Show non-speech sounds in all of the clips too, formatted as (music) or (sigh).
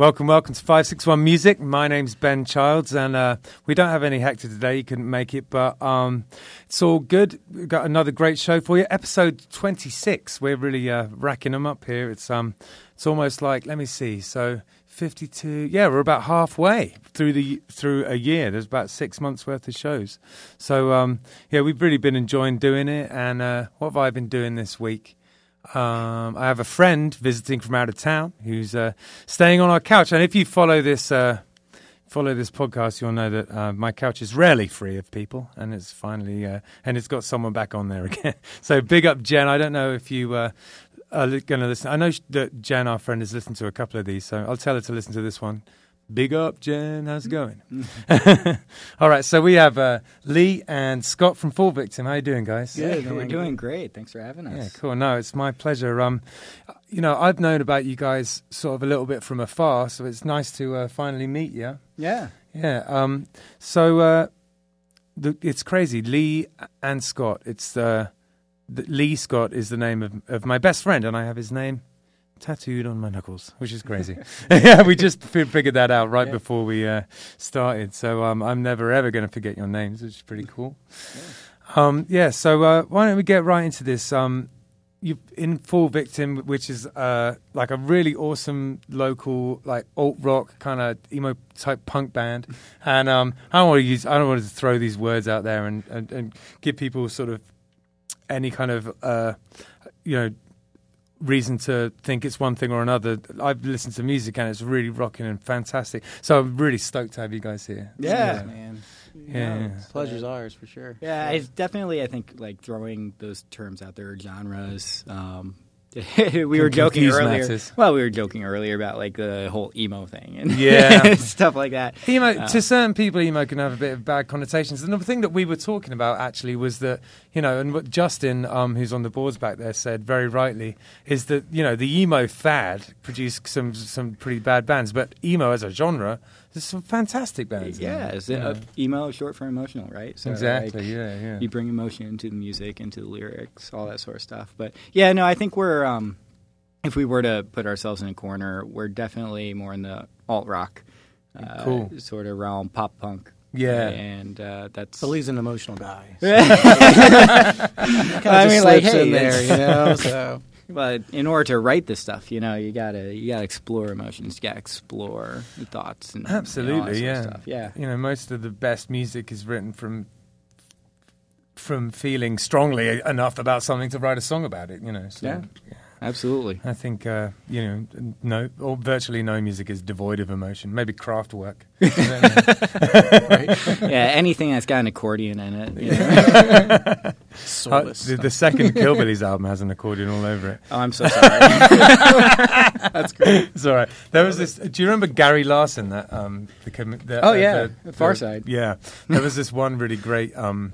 Welcome, welcome to 561 Music. My name's Ben Childs, and uh, we don't have any Hector today. He couldn't make it, but um, it's all good. We've got another great show for you. Episode 26. We're really uh, racking them up here. It's um, it's almost like, let me see, so 52. Yeah, we're about halfway through the through a year. There's about six months worth of shows. So um, yeah, we've really been enjoying doing it. And uh, what have I been doing this week? Um, I have a friend visiting from out of town who's uh, staying on our couch. And if you follow this uh, follow this podcast, you'll know that uh, my couch is rarely free of people, and it's finally uh, and it's got someone back on there (laughs) again. so big up, Jen. I don't know if you uh, are going to listen. I know that Jen, our friend, has listened to a couple of these, so I'll tell her to listen to this one. Big up, Jen. How's it going? (laughs) All right, so we have uh, Lee and Scott from Fall Victim. How you doing, guys? Yeah, we're doing great. Thanks for having us. Yeah, cool. No, it's my pleasure. Um, you know, I've known about you guys sort of a little bit from afar, so it's nice to uh, finally meet you. Yeah. Yeah. Um, so uh, the, it's crazy. Lee and Scott. It's uh, the, Lee Scott is the name of, of my best friend, and I have his name tattooed on my knuckles, which is crazy. (laughs) (laughs) yeah, we just figured that out right yeah. before we uh, started. So um, I'm never ever going to forget your names, which is pretty cool. Yeah. Um, yeah so uh, why don't we get right into this? Um, you in Fall Victim, which is uh, like a really awesome local, like alt rock kind of emo type punk band. (laughs) And um, I don't want to use, I don't want to throw these words out there and, and, and give people sort of any kind of uh, you know reason to think it's one thing or another. I've listened to music and it's really rocking and fantastic. So I'm really stoked to have you guys here. Yeah, yeah. man. Yeah, yeah. pleasure's ours for sure. Yeah, it's definitely. I think like throwing those terms out there, genres. Um, (laughs) we were joking earlier. Matters. Well, we were joking earlier about like the whole emo thing and yeah, (laughs) stuff like that. Emo uh, to certain people, emo can have a bit of bad connotations. And the thing that we were talking about actually was that you know, and what Justin, um, who's on the boards back there, said very rightly is that you know the emo fad produced some some pretty bad bands, but emo as a genre there's some fantastic bands. Yeah, it's yeah. Emo short for emotional, right? So exactly. Like, yeah, yeah. You bring emotion into the music, into the lyrics, all that sort of stuff. But yeah, no, I think we're um, if we were to put ourselves in a corner, we're definitely more in the alt rock, uh, cool. sort of realm, pop punk. Yeah, and uh, that's. Billy's an emotional guy. So. (laughs) (laughs) I mean, like, hey, in there, you know. So but in order to write this stuff, you know, you gotta you gotta explore emotions, you gotta explore thoughts and absolutely, yeah, yeah. You know, most of the best music is written from from feeling strongly enough about something to write a song about it. You know, so, yeah. yeah. Absolutely. I think uh, you know, no, or virtually no music is devoid of emotion. Maybe Kraftwerk. (laughs) right? Yeah, anything that's got an accordion in it. You know? (laughs) uh, the, the, second Killbillies album has an accordion all over it. Oh, I'm so sorry. (laughs) that's great. It's all right. There was this. Do you remember Gary Larson? That um, the, the oh yeah, the, Far Side. Yeah, there was this one really great. Um,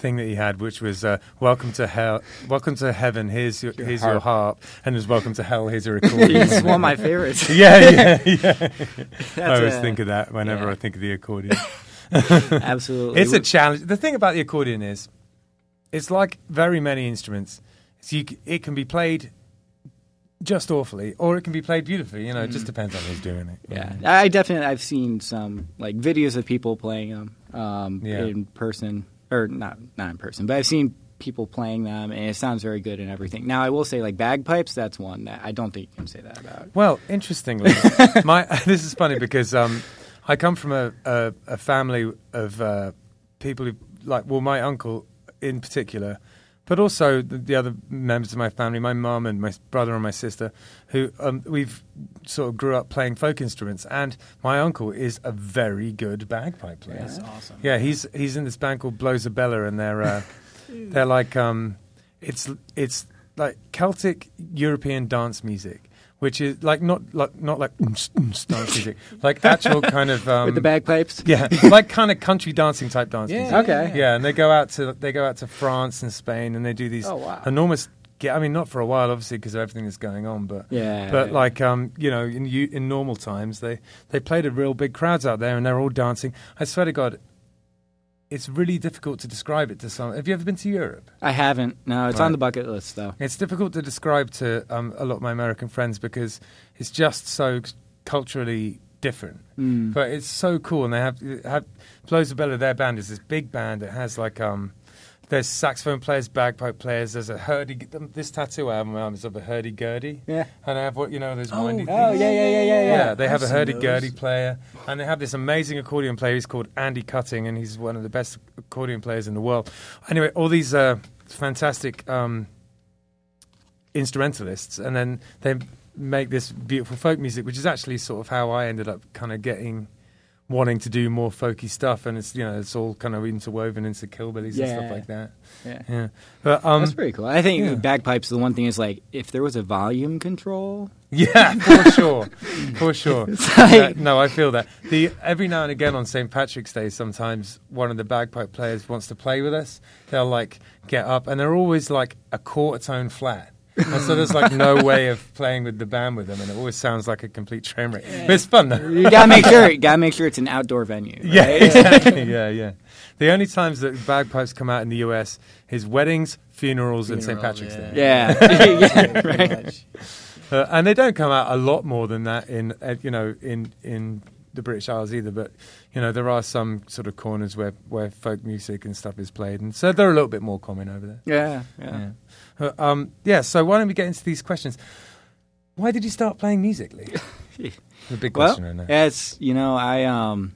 thing that he had, which was uh, "Welcome to Hell, Welcome to Heaven. Here's your, your here's harp. your harp," and was "Welcome to Hell. Here's a (laughs) accordion." it's one of my favorites. (laughs) yeah, yeah, yeah. (laughs) I always a, think of that whenever yeah. I think of the accordion. Absolutely, it's a challenge. The thing about the accordion is, it's like very many instruments. So you, it can be played just awfully, or it can be played beautifully. You know, it just mm. depends on who's doing it. Yeah, I definitely I've seen some like videos of people playing them um, yeah. in person or not not in person, but I've seen people playing them, and it sounds very good and everything. Now, I will say, like bagpipes, that's one that I don't think you can say that about. Well, interestingly, (laughs) my (laughs) this is funny because um, I come from a, a, a family of uh, people who like well, my uncle in particular but also the, the, other members of my family, my mum and my brother and my sister, who um, we've sort of grew up playing folk instruments. And my uncle is a very good bagpipe player. That's awesome. Yeah, he's he's in this band called Blowzabella, and they're uh, (laughs) they're like um, it's it's like Celtic European dance music which is like not like not like dance (laughs) music, like actual kind of um, with the bagpipes. (laughs) Yeah, like kind of country dancing type dance. Yeah, music. okay. Yeah, and they go out to they go out to France and Spain, and they do these oh, wow. enormous. I mean, not for a while, obviously, because of everything that's going on. But yeah, but like um, you know, in in normal times, they they played a real big crowds out there, and they're all dancing. I swear to God, it's really difficult to describe it to some. Have you ever been to Europe? I haven't. No, it's right. on the bucket list though. It's difficult to describe to um, a lot of my American friends because it's just so culturally different. Mm. But it's so cool, and they have have Blowzabella. Their band is this big band that has like um. There's saxophone players, bagpipe players. There's a hurdy. This tattoo I have on my arm is of a hurdy gurdy. Yeah. And I have what you know those Oh, windy Oh things. yeah, yeah, yeah, yeah, yeah. Yeah, they have I've a seen hurdy gurdy player, and they have this amazing accordion player. He's called Andy Cutting, and he's one of the best accordion players in the world. Anyway, all these uh, fantastic um, instrumentalists, and then they make this beautiful folk music, which is actually sort of how I ended up kind of getting wanting to do more folky stuff, and it's you know it's all kind of interwoven into killbillies and stuff like that. Yeah. Yeah, but um, That's pretty cool. I think yeah. bagpipes. The one thing is like if there was a volume control. Yeah, (laughs) for sure, for sure. (laughs) Like- That- no, I feel that. The every now and again on St Patrick's Day, sometimes one of the bagpipe players wants to play with us. They'll like get up, and they're always like a quarter tone flat. And so there's like no (laughs) way of playing with the band with them, and it always sounds like a complete train wreck. But it's fun though. You gotta make sure. (laughs) You gotta make sure it's an outdoor venue. Right? Yeah, exactly. yeah, yeah. The only times that bagpipes come out in the US is weddings, funerals, and St Funerals, Patrick's Day. Yeah. (laughs) yeah. Pretty much. Uh, and they don't come out a lot more than that in uh, you know in in the British Isles either. But you know there are some sort of corners where where folk music and stuff is played, and so they're a little bit more common over there. Yeah. Yeah. Yeah. Uh, um, yeah. So why don't we get into these questions? Why did you start playing music, Lee? (laughs) the big Well, question right now. it's you know I um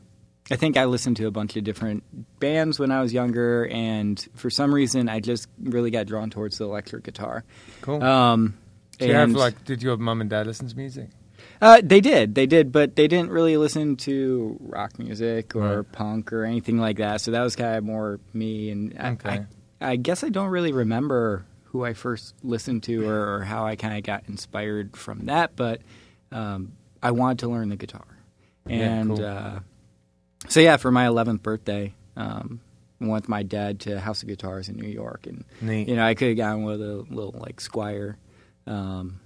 I think I listened to a bunch of different bands when I was younger, and for some reason I just really got drawn towards the electric guitar. Cool. Um, Do you have and- like? Did your mum and dad listen to music? Uh, they did, they did, but they didn't really listen to rock music or Right. punk or anything like that. So that was kind of more me. And I, Okay. I, I guess I don't really remember who I first listened to or, or how I kind of got inspired from that. But um, I wanted to learn the guitar, Yeah, and cool. uh, so yeah, for my 11th birthday. Um, went with my dad to House of Guitars in New York, and Neat. you know I could have gone with a little like Squier um,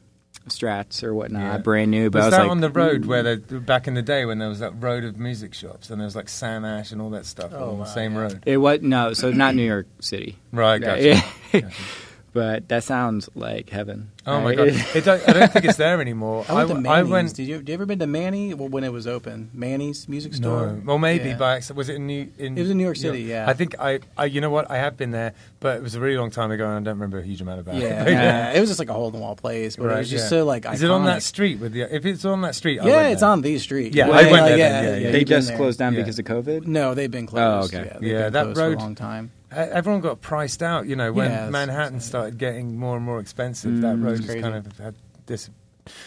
Strats or whatnot, Yeah. brand new. But was I was that like, on the road "Ooh." where hmm. they, back in the day when there was that road of music shops and there was like Sam Ash and all that stuff Oh, on the same yeah. road? It was no, so not New York City. Right, gotcha. Yeah. Gotcha. (laughs) but that sounds like heaven. Oh my god! It don't, I don't think it's there anymore. (laughs) I went to I went. Did you, did you ever been to Manny well, when it was open? Manny's music store. No, well, maybe Yeah. by accident. Was it in New? In It was in New York City, yeah. I think I, I. You know what? I have been there, but it was a really long time ago, and I don't remember a huge amount about Yeah, (laughs) it. yeah. It was just like a hole in the wall place, but it was just yeah. so like. Is it on that street? With the? If it's on that street, I Yeah, went it's there. on the street. Yeah, I went like, there then, yeah, yeah. They you've just closed down because of COVID. No, they've been oh, closed. okay. Yeah, they've Yeah, been that road- for a long time. E- Everyone got priced out. You know, when Yeah, it's- Manhattan started getting more and more expensive, that Mm, road just kind of had dis-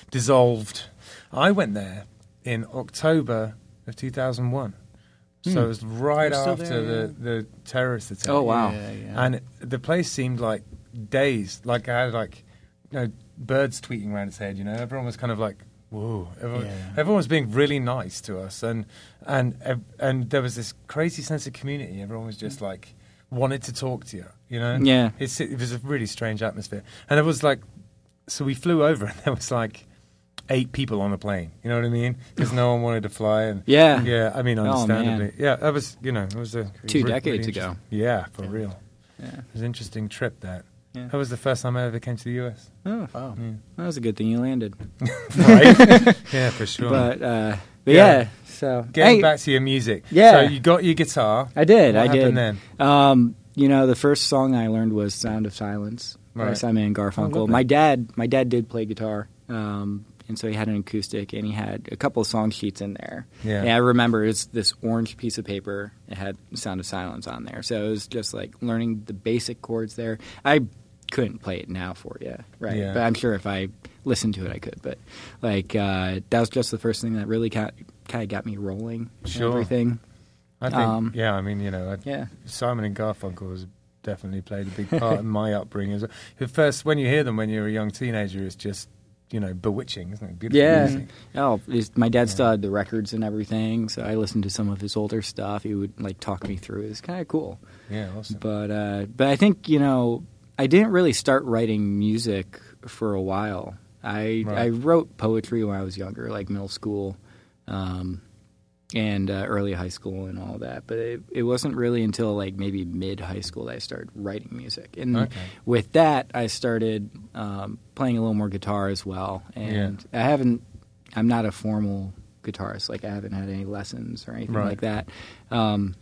dissolved. I went there in October of 2001. So Hmm. it was right after there, the, the terrorist attack. Oh, wow. Yeah, yeah. And the place seemed like dazed. Like I had like, you know, birds tweeting around its head. You know, everyone was kind of like, whoa. Everyone, Yeah. everyone was being really nice to us, and and and there was this crazy sense of community. Everyone was just like wanted to talk to you. You know, Yeah. It's, it was a really strange atmosphere, and it was like, so we flew over, (laughs) and there was like. Eight people on the plane, you know what I mean? Because no one wanted to fly, and Yeah. yeah, I mean, Oh, understandably, yeah, that was, you know, it was a Two decades really ago. Yeah, for Yeah. real. Yeah. It was an interesting trip. That Yeah. that was the first time I ever came to the US. Oh, Wow. Yeah, that was a good thing you landed. (laughs) right? (laughs) yeah for sure. But uh, but Yeah. yeah. So Getting hey, back to your music, Yeah. So you got your guitar. I did. What I happened did. then? Um, you know, the first song I learned was "Sound of Silence" by Right. Simon and Oh, Garfunkel. my dad, my dad did play guitar, um, and so he had an acoustic, and he had a couple of song sheets in there. Yeah. And I remember it's this orange piece of paper. It had "Sound of Silence" on there, so it was just like learning the basic chords there. I couldn't play it now for you, right? Yeah. But I'm sure if I listened to it, I could. But like uh, that was just the first thing that really kind of got me rolling. and Sure. everything. I think, Um, yeah, I mean, you know, I, Yeah. Simon and Garfunkel has definitely played a big part in my (laughs) upbringing. as well. At first, when you hear them when you're a young teenager, it's just you know bewitching, isn't it? Beautiful Yeah. music. Oh, my dad still had the records and everything, so I listened to some of his older stuff. He would like talk me through. It was kind of cool. yeah, awesome. But uh, but I think you know I didn't really start writing music for a while. I Right. I wrote poetry when I was younger, like middle school, um, and uh, early high school and all that. But it, it wasn't really until like maybe mid high school that I started writing music. And Okay. with that, I started um, playing a little more guitar as well. And I haven't I'm not a formal guitarist. Like I haven't had any lessons or anything Right. like that. Um,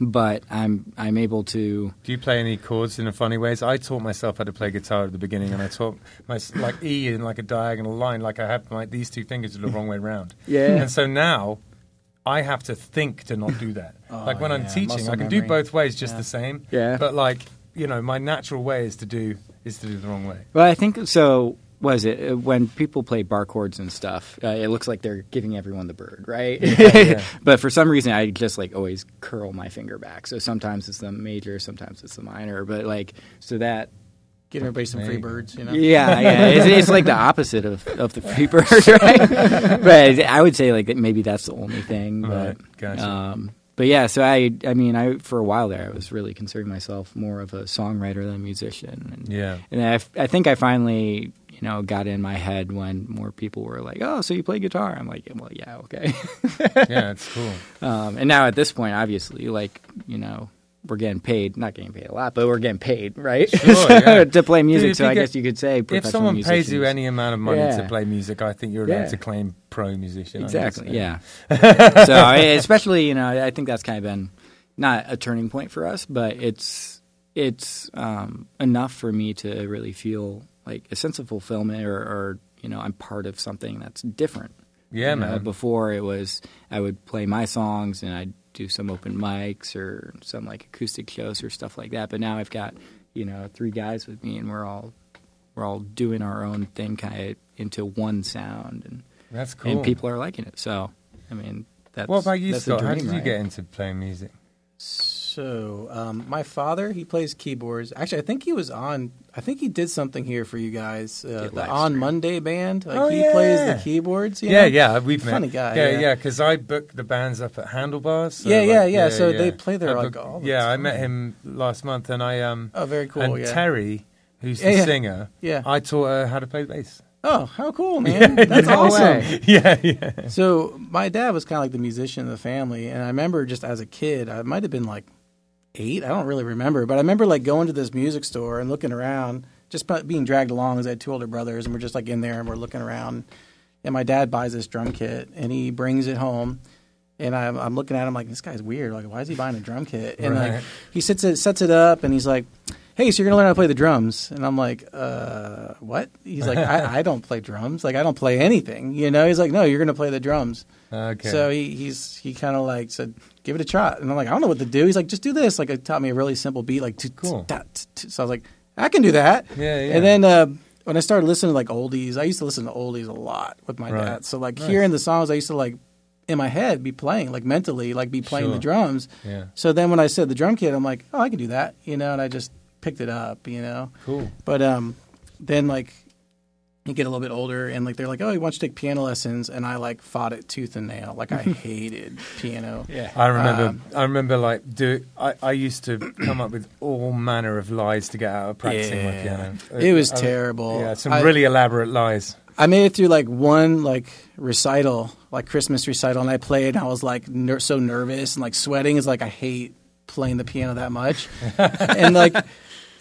but I'm I'm able to. Do you play any chords in a funny ways? I taught myself how to play guitar at the beginning, and I taught my like E in like a diagonal line, like I have like these two fingers are the wrong way round. Yeah. And so now I have to think to not do that. (laughs) Oh, like when I'm teaching, muscle I can do both ways just Yeah. the same. Yeah. But like you know, my natural way is to do is to do the wrong way. Well, I think so. Was it uh, when people play bar chords and stuff? Uh, it looks like they're giving everyone the bird, right? (laughs) yeah. but for some reason, I just like always curl my finger back. So sometimes it's the major, sometimes it's the minor. But like, so that Get everybody some free birds, you know. yeah, yeah, it's, it's like the opposite of, of the free bird, (laughs) right? but I would say like maybe that's the only thing. But Right, gotcha. um, but yeah, so I I mean I for a while there I was really considering myself more of a songwriter than a musician. And, Yeah. and I, f- I think I finally you know got in my head when more people were like, oh, so you play guitar? I'm like, well, yeah, okay. (laughs) yeah, it's cool. um, and now at this point, obviously, like you know. We're getting paid, not getting paid a lot, but we're getting paid, right? Sure, yeah. (laughs) to play music. if so I get- guess you could say If professional someone pays you any amount of money to play music, I think you're allowed Yeah. to claim pro musician. Guess. Exactly. Yeah. (laughs) so I- especially, you know, I think that's kind of been not a turning point for us, but it's it's um, enough for me to really feel like a sense of fulfillment, or, or you know, I'm part of something that's different. Yeah, You know, man. Before it was, I would play my songs and I'd do some open mics or some like acoustic shows or stuff like that. But now I've got, you know, three guys with me and we're all we're all doing our own thing, kind of into one sound, and That's cool. and people are liking it. So, I mean, that's what about you, that's a Scott? How did you right? get into playing music? So, um, my father, he plays keyboards. Actually, I think he was on. I think he did something here for you guys. Uh, the On stream. Monday band. Like Oh, he plays the keyboards. you Yeah, know? yeah, we've met. Funny guy, Yeah, yeah. yeah, because I booked the bands up at Handlebars. so, Yeah, like, yeah, yeah, so they play there, I like, all the Yeah, I met him last month, and I um Oh, very cool. and yeah. Terry, who's the yeah. singer. Yeah. I taught her how to play bass. Oh, how cool, (laughs) man! That's no awesome. way. (laughs) yeah, yeah. So my dad was kind of like the musician of the family, and I remember just as a kid, I might have been like eight. I don't really remember, but I remember like going to this music store and looking around, just being dragged along. As I had two older brothers, and we're just like in there and we're looking around. And my dad buys this drum kit and he brings it home. And I'm, I'm looking at him like this guy's weird. Like, why is he buying a drum kit? And Right. like he sets it sets it up and he's like, "Hey, so you're gonna learn how to play the drums?" And I'm like, "Uh, what?" He's like, (laughs) I, "I don't play drums. Like, I don't play anything." You know? He's like, "No, you're gonna play the drums." Okay. So he he's he kind of like said, "Give it a try," and I'm like, "I don't know what to do." He's like, "Just do this." Like, it taught me a really simple beat, like Cool. ta- t- t- So I was like, "I can do that." Yeah, yeah. And then uh, when I started listening to like oldies, I used to listen to oldies a lot with my Right. dad. So like Nice. hearing the songs, I used to like in my head be playing like mentally, like be playing Sure. the drums. yeah, So then when I said the drum kit, I'm like, "Oh, I can do that," you know, and I just picked it up, you know. cool. But um, then like you get a little bit older, and like they're like, "Oh, you want to take piano lessons?" And I like fought it tooth and nail. Like I (laughs) hated piano. Yeah. I remember. Um, I remember like do. I, I used to come up with all manner of lies to get out of practicing my Yeah. piano. It was I- terrible. Yeah, some I- really elaborate lies. I made it through like one like recital, like Christmas recital, and I played. And I was like ner- so nervous and like sweating. Is like I hate playing the piano that much, (laughs) and like.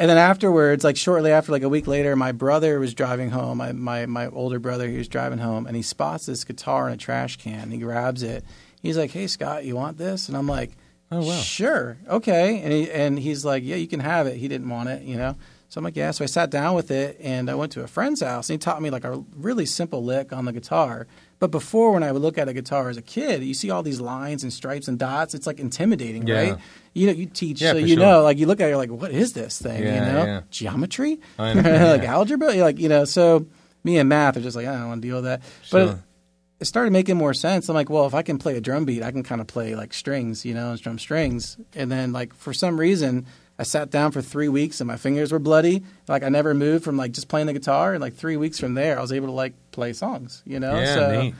And then afterwards, like shortly after, like a week later, my brother was driving home. My, my my older brother, he was driving home, and he spots this guitar in a trash can. He grabs it. He's like, "Hey, Scott, you want this?" And I'm like, Oh, wow. sure, okay." And he and he's like, "Yeah, you can have it." He didn't want it, you know. So I'm like, "Yeah." So I sat down with it, and I went to a friend's house, and he taught me like a really simple lick on the guitar. But before, when I would look at a guitar as a kid, you see all these lines and stripes and dots. It's like intimidating, Yeah. right? You know, you teach, Yeah, so you sure. know, like you look at it, you're like, what is this thing? Yeah, you know, geometry, (laughs) like algebra, like you know. So me and math are just like, I don't want to deal with that. But Sure. it started making more sense. I'm like, well, if I can play a drum beat, I can kind of play like strings, you know, drum strings. And then like for some reason, I sat down for three weeks and my fingers were bloody. Like I never moved from like just playing the guitar. And like three weeks from there, I was able to like play songs, you know. Yeah, so neat.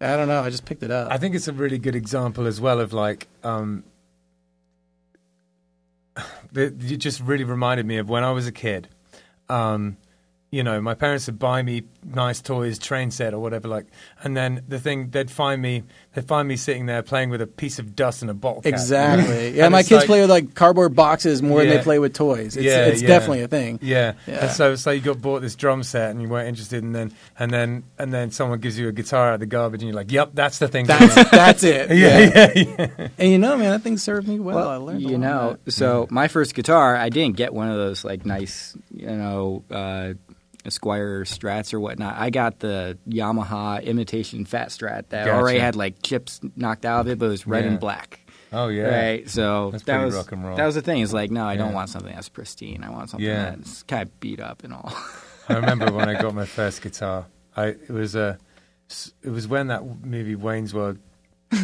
I don't know. I just picked it up. I think it's a really good example as well of like um, (sighs) you just really reminded me of when I was a kid. Um, you know, my parents would buy me nice toys, train set or whatever, like, and then the thing they'd find me, they'd find me sitting there playing with a piece of dust and a bottle cap. Exactly. (laughs) Yeah, my kids like- play with like cardboard boxes more than they play with toys. It's, Yeah, it's yeah. definitely a thing. Yeah. Yeah. And so it's like you got bought this drum set and you weren't interested, and then and then and then someone gives you a guitar out of the garbage, and you're like, "Yep, that's the thing." That's that's it. (laughs) yeah, yeah, yeah. And you know, man, that thing served me well. Well, I learned. a you lot know, of that. so my first guitar, I didn't get one of those like nice, you know, uh, Esquire Strats or whatnot. I got the Yamaha imitation Fat Strat that Gotcha. already had like chips knocked out of it, but it was red Yeah. and black. Oh yeah. Right, so That's that was rock and roll. that was the thing. It's like, no, I don't want something that's pristine. I want something Yeah. that's kind of beat up and all. I remember when I (laughs) got my first guitar. I it was uh, a it was when that movie Wayne's World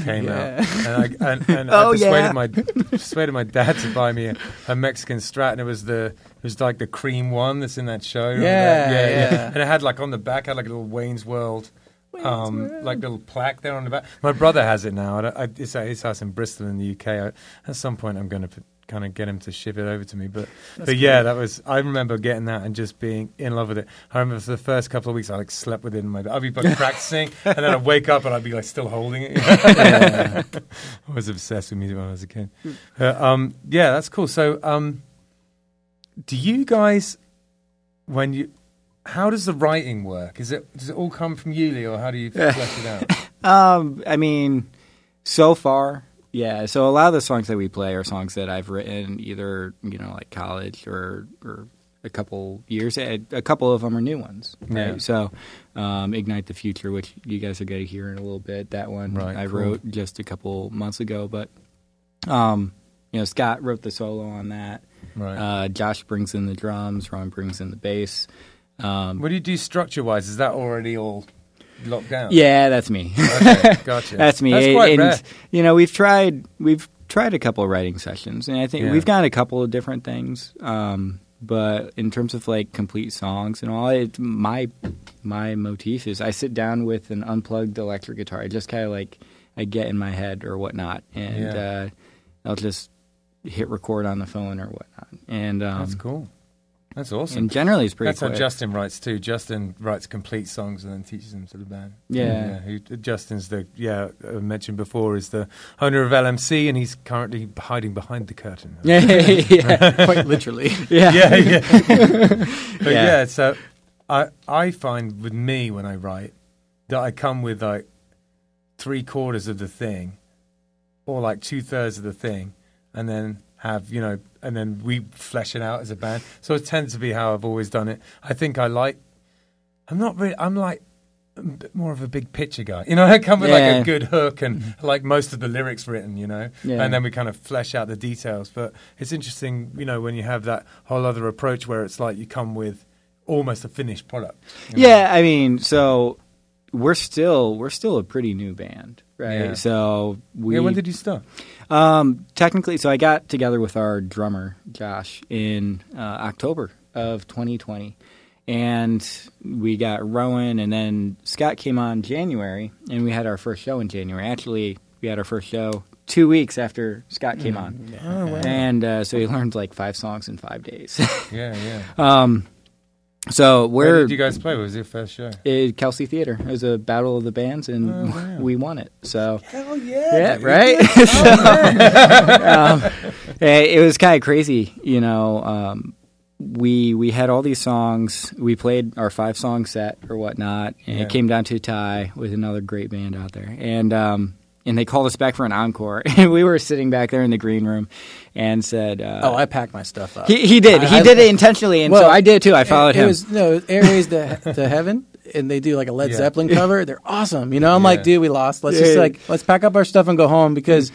came Yeah. out, and I and, and (laughs) Oh, I persuaded yeah. my persuaded my dad to buy me a, a Mexican Strat, and it was the it was like the cream one that's in that show. Yeah, that? yeah. And it had like on the back I had like a little Wayne's World. Um, like little plaque there on the back. My brother has it now. I, I, it's at his house in Bristol in the UK. I, at some point, I'm going to kind of get him to ship it over to me. But but yeah, that was. I remember getting that and just being in love with it. I remember for the first couple of weeks, I like slept with it in my. I'd be like (laughs) practicing, and then I'd wake up and I'd be like still holding it. (laughs) I was obsessed with music when I was a kid. Uh, um, yeah, that's cool. So, um, do you guys, when you, how does the writing work? Is it does it all come from you, Lee, or how do you flesh it out? (laughs) Um, I mean, so far, yeah. So a lot of the songs that we play are songs that I've written either you know like college or or a couple years. A, a couple of them are new ones. Right? Yeah. So, um, ignite the future, which you guys are going to hear in a little bit. That one Right, I cool. wrote just a couple months ago, but um, you know Scott wrote the solo on that. Right. Uh, Josh brings in the drums. Ron brings in the bass. Um, what do you do structure wise? Is that already all locked down? yeah, that's me. Okay, (laughs) gotcha. That's me. That's And- quite and, rare. you know, we've tried we've tried a couple of writing sessions, and I think Yeah. we've got a couple of different things. Um, but in terms of like complete songs and all, it, my my motif is I sit down with an unplugged electric guitar. I just kind of like I get in my head or whatnot, and Yeah. uh, I'll just hit record on the phone or whatnot. And um, That's cool. That's awesome. And generally, it's pretty. That's how. Justin writes too. Justin writes complete songs and then teaches them to the band. Yeah. who, Justin's the yeah I mentioned before is the owner of LMC and he's currently hiding behind the curtain. yeah, yeah, quite literally. yeah. yeah, yeah. (laughs) (laughs) (laughs) but Yeah. yeah. so I I find with me when I write that I come with like three quarters of the thing, or like two thirds of the thing, and then have you know, and then we flesh it out as a band. So it tends to be how I've always done it. I think I like. I'm not really. I'm like. a bit More of a big picture guy, you know. I come with like a good hook and mm-hmm. like most of the lyrics written, you know, Yeah. and then we kind of flesh out the details. But it's interesting, you know, when you have that whole other approach where it's like you come with almost a finished product. you know? Yeah, I mean, so we're still we're still a pretty new band, right? Yeah. So we yeah. When did you start? Um, technically, so I got together with our drummer Josh in uh, October of 2020, and we got Rowan, and then Scott came on January, and we had our first show in January. Actually, we had our first show two weeks after Scott came on, Oh, wow. and uh, so he learned like five songs in five days. Yeah, yeah. (laughs) um, so Where we're did you guys play? What was your first show? at Kelsey Theater. It was a battle of the bands, and Oh, (laughs) we won it. So Hell yeah! yeah, dude. right. (laughs) So, um, eh, it was kind of crazy, you know. Um, we we had all these songs. We played our five song set or whatnot, and Yeah. it came down to a tie with another great band out there, and. Um, and they called us back for an encore, (laughs) and we were sitting back there in the green room, and said, uh, Oh, I packed my stuff up. he, he did. I- He I- did it intentionally, and so I did too. I followed it, him. It was no Airways to, to Heaven, and they do like a Led Yeah. Zeppelin cover. They're awesome. You know, I'm Yeah. like, dude, we lost. Let's Yeah. just like let's pack up our stuff and go home because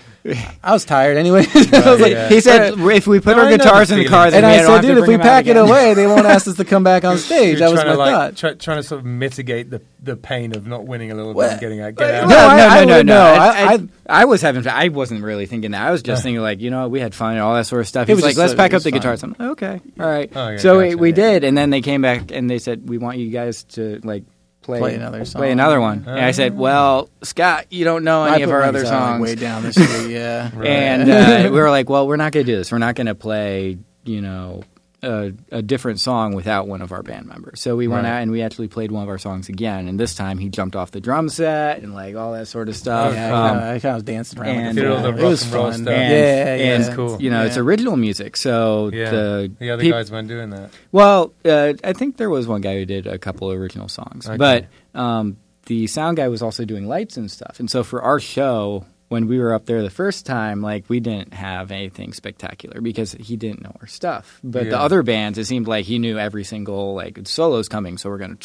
I was tired anyway. (laughs) I was like, yeah. he said, "If we put No, our I the guitars in the car, then and we I don't said, dude, if we pack it away, they won't ask us to come back on (laughs) stage. You're That was my to, like, thought. Try, trying to sort of mitigate the, the pain of not winning a little bit and getting uh, out. Get out. No, I- no, I no, no, would no. I, I- I, I was having. I wasn't really thinking that. I was just uh. thinking like, you know, we had fun and all that sort of stuff. It He's was like, let's a- pack up the fun. guitars. I'm like, okay, all right. Oh, yeah, so we, gotcha. we did, and then they came back and they said, we want you guys to like play Play another song. Play another one. And I said, well, Scott, you don't know I any of our my other guitar, songs. way down the (laughs) street. Yeah, Right. And uh, (laughs) we were like, well, we're not going to do this. We're not going to play, you know, a, a, different song without one of our band members. So we went Right. out and we actually played one of our songs again. And this time he jumped off the drum set and like all that sort of stuff. Yeah, Um, I kinda- I kind of was dancing around. and, with Did it. the it was and fun. stuff. and, Yeah, yeah, and yeah. cool. you know, it's original music. So Yeah. the the other peop- guys weren't doing that. well, uh, I think there was one guy who did a couple of original songs, Okay. but um, the sound guy was also doing lights and stuff. And so for our show, when we were up there the first time, like we didn't have anything spectacular because he didn't know our stuff. But the other bands, it seemed like he knew every single like solo's coming, so we're gonna,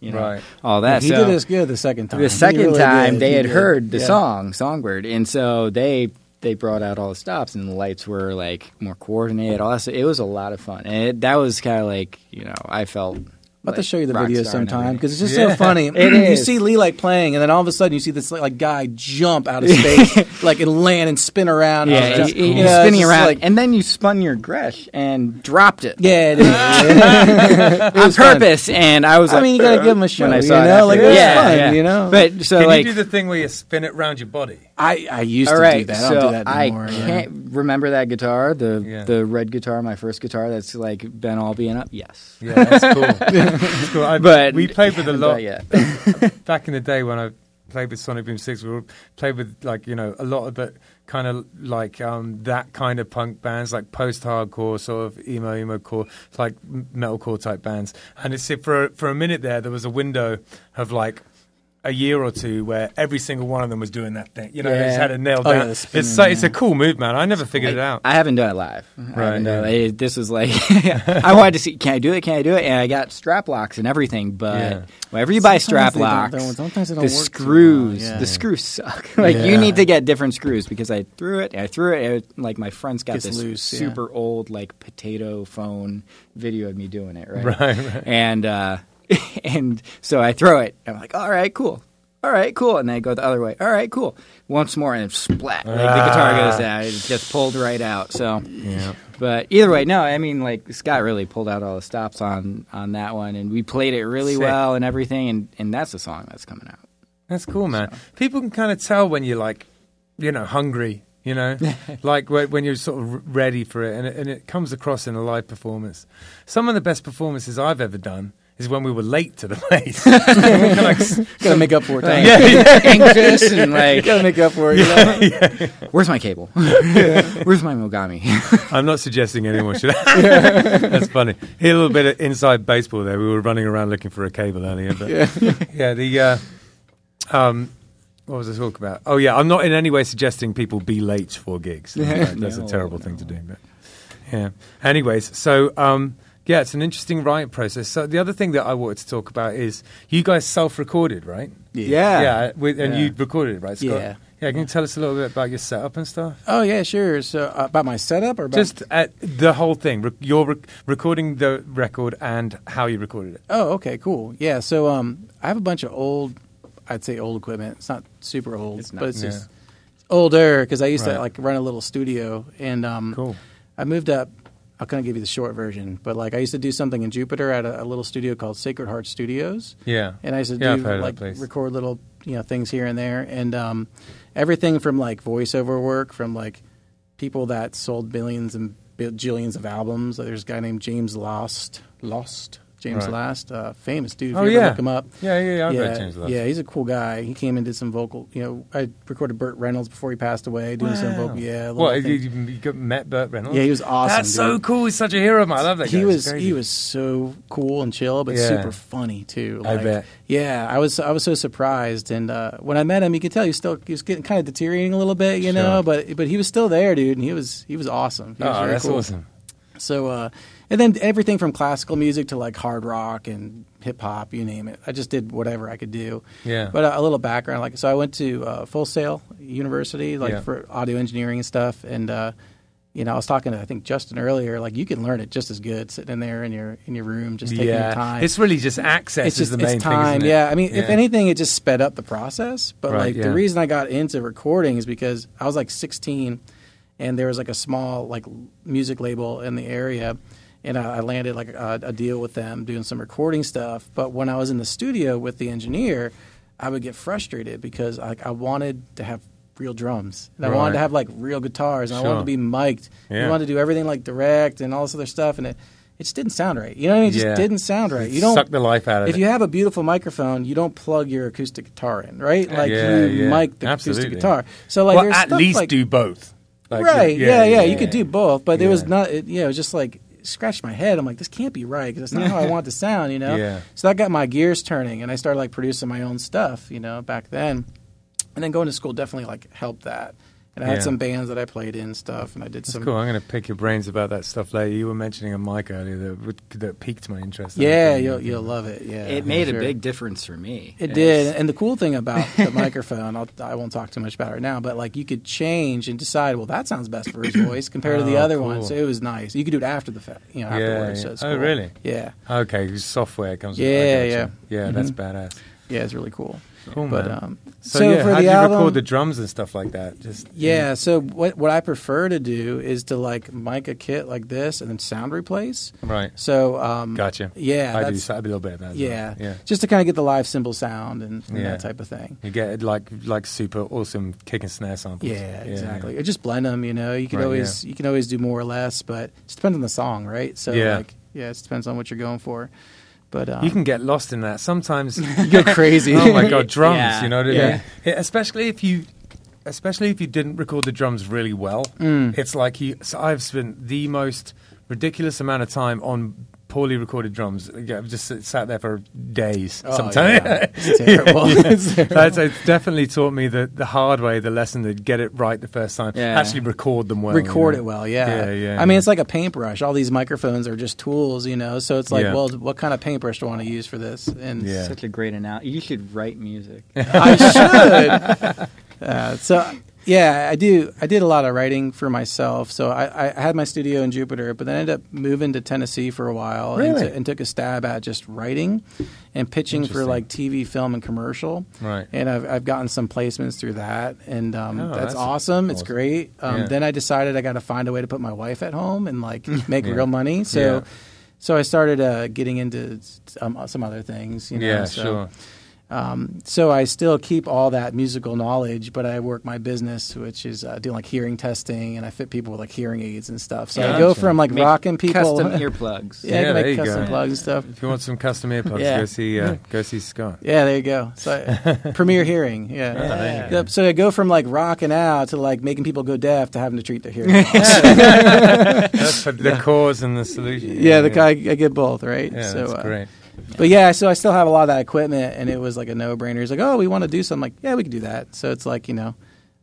you know, Right. all that. he so did us good the second time. the second really time did. they He had did. heard the Yeah. song Songbird, and so they they brought out all the stops and the lights were like more coordinated. All that stuff. It was a lot of fun, and it, that was kind of like you know I felt. I'll have to show you the video sometime because it's just Yeah. so funny. (laughs) It mm-hmm. you is. see Lee like playing, and then all of a sudden you see this like guy jump out of space, (laughs) like and land and spin around. Yeah, It's just- you- you- you know, spinning around, like- and then you spun your Gretsch and dropped it. yeah, it is. (laughs) It on was fun. purpose, and I was like I like, mean, you gotta uh, give him a show. when I you saw it know, like it was after. fun. yeah, You know, But so Can like, you do the thing where you spin it around your body? I I used all to right, do that. I so don't do that I anymore. yeah. can't remember that guitar, the Yeah. the red guitar, my first guitar. That's like been all being up. Yes, Yeah, that's cool. (laughs) that's cool. I, but we played with a lot done it yet. (laughs) back in the day when I played with Sonic Boom Six. We were, played with like you know a lot of the kind of like um, that kind of punk bands, like post-hardcore, sort of emo emo core, like m- metalcore type bands. And it's for for a minute there, there was a window of like. A year or two where every single one of them was doing that thing, you know, they just Yeah. had it nailed Oh, yeah, down. the it's spinning, so, it's a cool move, man. I never figured it out. I haven't done it live. Right, haven't done yeah. it. This was like (laughs) I wanted to see. Can I do it? Can I do it? And I got strap locks and everything. But Yeah. whenever you buy strap they don't- locks, don't- sometimes the don't work too well, screws, yeah. the screws suck. (laughs) like Yeah. you need to get different screws because I threw it. I threw it. and it- like my friend's got Gets this loose, yeah. super old like potato phone video of me doing it. Right. (laughs) Right, right. And uh, (laughs) and so I throw it. I'm like, all right, cool. All right, cool. And then I go the other way. All right, cool. Once more, and splat. Like the guitar ah. goes out. It just pulled right out. So, Yeah. but either way, no. I mean, like Scott really pulled out all the stops on on that one, and we played it really Sick. well and everything. And and that's the song that's coming out. That's cool, man. People can kind of tell when you're like, you know, hungry. You know, (laughs) like when when you're sort of ready for it, and it, and it comes across in a live performance. Some of the best performances I've ever done is when we were late to the (laughs) place. like, s- Gotta make up for it. Like, Like, (laughs) anxious and like, gotta make up for it. You (laughs) know? where's my cable? where's my Mogami? I'm not suggesting anyone should. That's funny. Hear a little bit of inside baseball there. We were running around looking for a cable earlier, but yeah, the uh, um, what was I talking about? Oh yeah, I'm not in any way suggesting people be late for gigs. In fact, That's a No, terrible thing to do. But yeah. Anyways, so um, yeah, it's an interesting writing process. So the other thing that I wanted to talk about is you guys self-recorded, right? Yeah. Yeah, with, and Yeah. you recorded it, right? Scott? Yeah. Yeah. Can you tell us a little bit about your setup and stuff? Oh yeah, sure. So uh, about my setup or about Just at the whole thing. Re- you're rec- recording the record and how you recorded it. Oh, okay, cool. Yeah, so um, I have a bunch of old, I'd say old equipment. It's not super old, It's not, but it's yeah. just older because I used Right. to like run a little studio, and um, Cool. I moved up. I'll kind of give you the short version, but like I used to do something in Jupiter at a, a little studio called Sacred Heart Studios, Yeah. and I used to Yeah, do heard of that like record little you know things here and there, and um, everything from like voiceover work from like people that sold billions and bajillions of albums. There's a guy named James Lost, Lost James Right. Last, uh, famous dude. If Oh, you ever yeah. look him up. Yeah, yeah, yeah. I've yeah, James Last. yeah, he's a cool guy. He came and did some vocal. You know, I recorded Burt Reynolds before he passed away, doing some vocal. Yeah, What? You, you, met Burt Reynolds? yeah, he was awesome. That's so cool. He's such a hero, man. I love that. He He's was he was so cool and chill, but Yeah. super funny too. I bet. Yeah, I was I was so surprised, and uh, when I met him, you could tell he was still he was getting kind of deteriorating a little bit, you know. But but he was still there, dude, and he was he was awesome. He was Oh, that's cool. awesome. So, uh, and then everything from classical music to like hard rock and hip hop, you name it. I just did whatever I could do. Yeah. But uh, a little background, like, so I went to uh, Full Sail University, like Yeah. for audio engineering and stuff. And, uh, you know, I was talking to I think Justin earlier. Like, you can learn it just as good sitting in there in your in your room, just taking yeah. your time. It's really just access It's is just the main it's time. thing, it? Yeah, I mean, if anything, it just sped up the process. But Right, like yeah. the reason I got into recording is because I was like 16, and there was like a small like music label in the area, and I, I landed like a, a deal with them doing some recording stuff. But when I was in the studio with the engineer, I would get frustrated because like I wanted to have real drums and I wanted to have like real guitars and I wanted to be mic'd. Yeah. I wanted to do everything like direct and all this other stuff and it it just didn't sound right. You know, what I mean? it just Yeah. didn't sound right. You don't suck the life out of if it. If you have a beautiful microphone, you don't plug your acoustic guitar in, right? Like Yeah, you yeah. mic the Absolutely. acoustic guitar. So like well, at least like, do both. Like, right. Yeah yeah, You could do both, but it was not. It, yeah, it was just like scratched my head. I'm like, this can't be right because that's not how I want to (laughs) sound. You know. Yeah. So that got my gears turning, and I started like producing my own stuff. You know, back then, and then going to school definitely like helped that. And I had some bands that I played in and stuff, and I did That's some. cool. I'm going to pick your brains about that stuff later. You were mentioning a mic earlier that that piqued my interest. Yeah, you'll you'll love it. Yeah, it made sure. a big difference for me. It Yes. did, and the cool thing about the (laughs) microphone, I'll, I won't talk too much about it now, but like you could change and decide, well, that sounds best for his (coughs) voice compared to the Oh, other cool. one. So it was nice. You could do it after the fact, you know, Yeah, afterwards. yeah. So it's Oh, cool. really? Yeah, Okay, software comes. Yeah, I gotcha. yeah. yeah. That's Mhm. badass. yeah, it's really cool. Cool, But man. um, So, so, yeah, for how the do you album, record the drums and stuff like that? Just yeah. So what what I prefer to do is to like mic a kit like this and then sound replace. right. So um, Gotcha. Yeah, I do I do a little bit of that. yeah, well. yeah. just to kind of get the live cymbal sound and, and Yeah. that type of thing. You get like like super awesome kick and snare samples. Yeah, exactly. Or just blend them. You know, you can Right, always you can always do more or less, but it depends on the song, right? So Yeah. like, yeah, it depends on what you're going for. But um, You can get lost in that sometimes. (laughs) you go crazy. oh my (laughs) god, drums! Yeah. You know what I mean? Yeah. Yeah, Especially if you, especially if you didn't record the drums really well. Mm. It's like you. So I've spent the most ridiculous amount of time on poorly recorded drums. I've just sat there for days. Oh, sometimes yeah. (laughs) It's terrible. Yeah. It's (laughs) terrible. That's it's definitely taught me the the hard way, the lesson to get it right the first time. Yeah. Actually, record them well. record you know? it well, yeah. Yeah, yeah, I mean, it's like a paintbrush. All these microphones are just tools, you know. So it's like, Yeah. well, what kind of paintbrush do I want to use for this? And Yeah. Such a great analogy. You should write music. I should. (laughs) Uh, so yeah, I do. I did a lot of writing for myself. So I, I had my studio in Jupiter, but then I ended up moving to Tennessee for a while and, Really? t- and took a stab at just writing and pitching for like TV, film, and commercial. Right. And I've I've gotten some placements through that, and um, Oh, that's, that's awesome. It's great. Um, Yeah. Then I decided I got to find a way to put my wife at home and like (laughs) make Yeah. real money. So. Yeah. So I started uh, getting into um, some other things. You know, yeah, so, sure. Um, so I still keep all that musical knowledge, but I work my business, which is uh, doing like hearing testing, and I fit people with like hearing aids and stuff. So I go Gotcha. from like Make rocking people, Custom (laughs) earplugs. yeah, I Yeah, can there make you custom go. plugs and stuff. If you want some custom earplugs, Yeah. go see uh, go see Scott. Yeah, there you go. So (laughs) Premier Hearing, yeah. there you So I go from like rocking out to like making people go deaf to having to treat their hearing. (laughs) That's for the cause and the solution. yeah, the guy I get both, right? Yeah, so, that's uh, great. But yeah, so I still have a lot of that equipment, and it was like a no-brainer. He's like, "Oh, we want to do something." Like, yeah, we can do that. So it's like you know,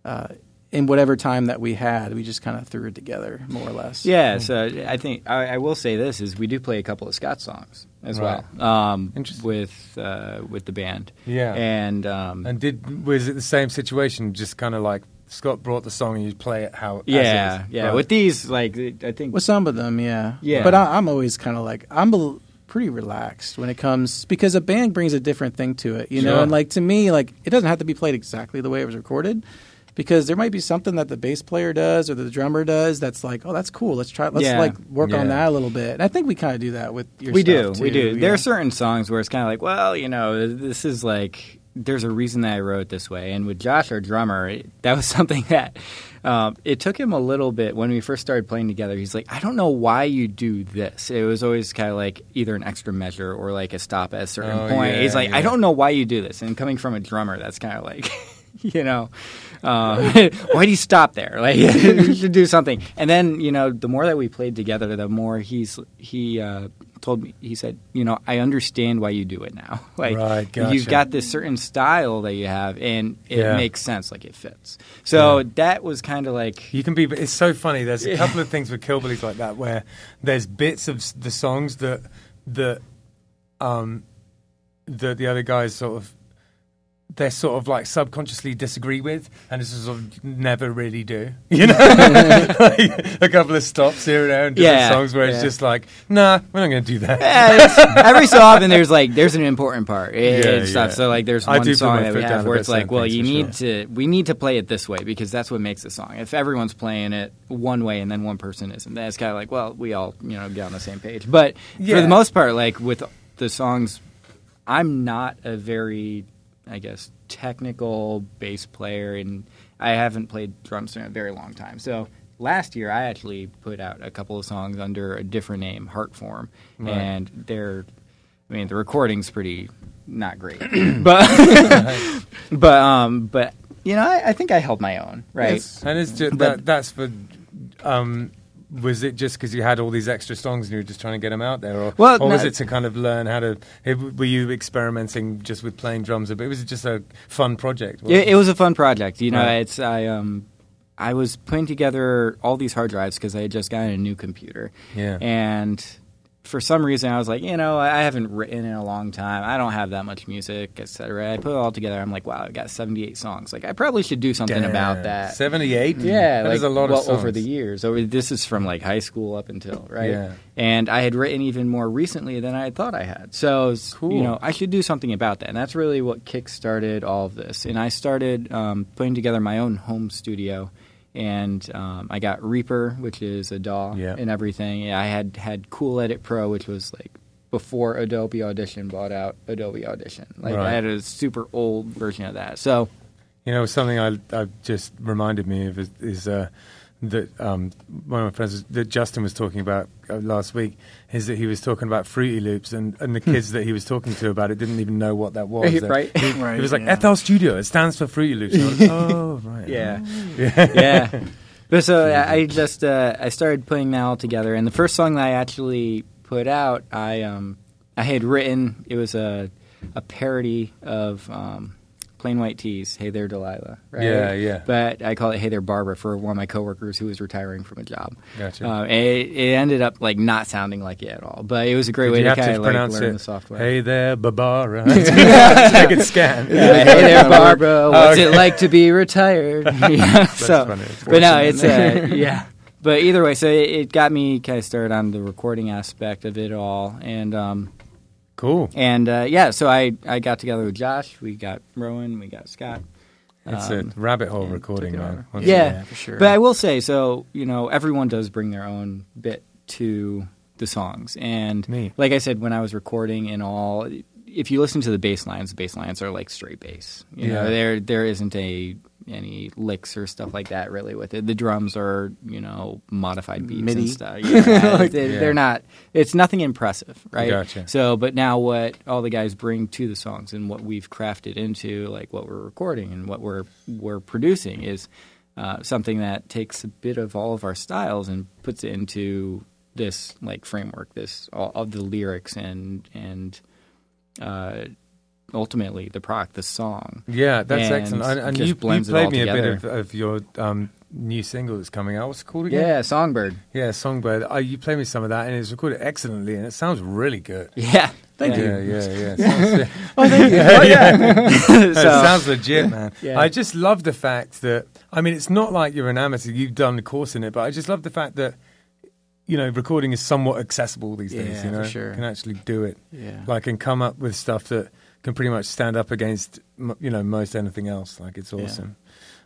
uh, in whatever time that we had, we just kind of threw it together, more or less. Yeah, so I think I, I will say this is we do play a couple of Scott songs as Right. well um, Interesting. with uh, with the band. Yeah. and um, And did was it the same situation? Just kind of like Scott brought the song and you play it how? as yeah, is? yeah. Right. With these, like I think with some of them, yeah, Yeah. But I, I'm always kind of like I'm a, pretty relaxed when it comes because a band brings a different thing to it, you know. Sure. And like to me, like it doesn't have to be played exactly the way it was recorded. Because there might be something that the bass player does or the drummer does that's like, oh, that's cool. Let's try. Let's Yeah. like work on that a little bit. And I think we kind of do that with your we do, we do. There know? are certain songs where it's kind of like, well, you know, this is like there's a reason that I wrote this way. And with Josh, our drummer, it, that was (laughs) something that um, it took him a little bit when we first started playing together. He's like, I don't know why you do this. It was always kind of like either an extra measure or like a stop at a certain Oh, point. yeah, He's like, I don't know why you do this. And coming from a drummer, that's kind of like. (laughs) (laughs) You know, um, (laughs) why do you stop there? Like, (laughs) you should do something. And then, you know, the more that we played together, the more he's he uh, told me. He said, you know, I understand why you do it now. Like, Right, gotcha. you've got this certain style that you have, and it Yeah. makes sense. Like, it fits. So Yeah. that was kind of like, You can be. It's so funny. There's a couple of things with Killbillies like that where there's bits of the songs that that um the the other guys sort of they sort of like subconsciously disagree with, and this is sort of never really do. (laughs) You (laughs) know, like a couple of stops here and there, and different Yeah, songs where it's just like, nah, we're not going to do that. Yeah, every so often there's like there's an important part and Yeah, stuff. yeah. So like there's one do song that we have where it's like, well, you need to we need to play it this way because that's what makes the song. If everyone's playing it one way and then one person isn't, that's kind of like, well, we all you know get on the same page. But for the most part, like with the songs, I'm not a very, I guess, technical bass player, and I haven't played drums in a very long time. So last year I actually put out a couple of songs under a different name, Heartform, Right. and they're, I mean, the recording's pretty not great, (clears throat) (coughs) but (laughs) but um, but you know, I, I think I held my own, right? Yes. And it's just, that, that's for. Um, was it just because you had all these extra songs and you were just trying to get them out there, or, Well, or was it to kind of learn how to? Were you experimenting just with playing drums a bit? Was it just a fun project? It, it was a fun project. You know, Right. it's I um I was putting together all these hard drives because I had just gotten a new computer. Yeah. And for some reason, I was like, you know, I haven't written in a long time. I don't have that much music, etc. I put it all together. I'm like, wow, I've got 78 songs. Like, I probably should do something about that. Seventy-eight. Yeah, that like is a lot well, songs. over the years. Over this is from like high school up until (laughs) right. Yeah. And I had written even more recently than I had thought I had. So was, Cool. you know, I should do something about that. And that's really what kick-started all of this. And I started um, putting together my own home studio. And um, I got Reaper, which is a DAW Yeah. and everything. I had had Cool Edit Pro, which was like before Adobe Audition bought out Adobe Audition. Like Right. I had a super old version of that. So You know, something I, I just reminded me of is, is uh, that um, one of my friends that Justin was talking about uh, last week is that he was talking about Fruity Loops and, and the kids that he was talking to about it didn't even know what that was. (laughs) Right. He, Right, was like, yeah. FL Studio, it stands for Fruity Loops. And I was like, (laughs) oh, right. Yeah, yeah. But so I I just uh, I started putting that all together, and the first song that I actually put out, I um I had written. It was a a parody of um, Plain White T's. Hey there, Delilah. Right? Yeah, yeah. But I call it Hey there, Barbara for one of my coworkers who was retiring from a job. Gotcha. Uh, it, it ended up like not sounding like it at all, but it was a great Did way to kind of like learn it? the software. Hey there, Barbara. Take a scan. Yeah, hey there, (laughs) Barbara. What's Okay. it like to be retired? (laughs) (laughs) yeah, so, funny. But no, it's uh, yeah. But either way, so it, it got me kind of started on the recording aspect of it all, and um, Cool. and uh, yeah, so I I got together with Josh. We got Rowan. We got Scott. It's Um, a rabbit hole recording, man. Yeah. Yeah, for sure. But I will say, so you know, everyone does bring their own bit to the songs, and Neat. like I said, when I was recording and all, if you listen to the bass lines, the bass lines are like straight bass. You know, Yeah. there there isn't a any licks or stuff like that really with it. The drums are you know modified beats MIDI. and stuff. Yeah, (laughs) they, Yeah. They're not. It's nothing impressive, right? Gotcha. So, but now what all the guys bring to the songs and what we've crafted into like what we're recording and what we're we're producing is uh, something that takes a bit of all of our styles and puts it into this like framework, this all of the lyrics and and uh, ultimately the product, the song. Yeah, that's And excellent. And, and just you, you played me a bit of, of your um, new single that's coming out. What's it called again? Yeah, Songbird. Yeah, Songbird. Uh, you played me some of that, and it's recorded excellently, and it sounds really good. (laughs) Yeah. Thank yeah. you. Yeah, yeah, yeah. (laughs) (laughs) Oh, thank you. Oh, yeah. it So- sounds legit, man. Yeah. I just love the fact that I mean, it's not like you're an amateur; you've done a course in it, but I just love the fact that you know recording is somewhat accessible these days. Yeah, You know, for sure. you can actually do it, Yeah. like, and come up with stuff that can pretty much stand up against you know most anything else. Like, it's Yeah. awesome.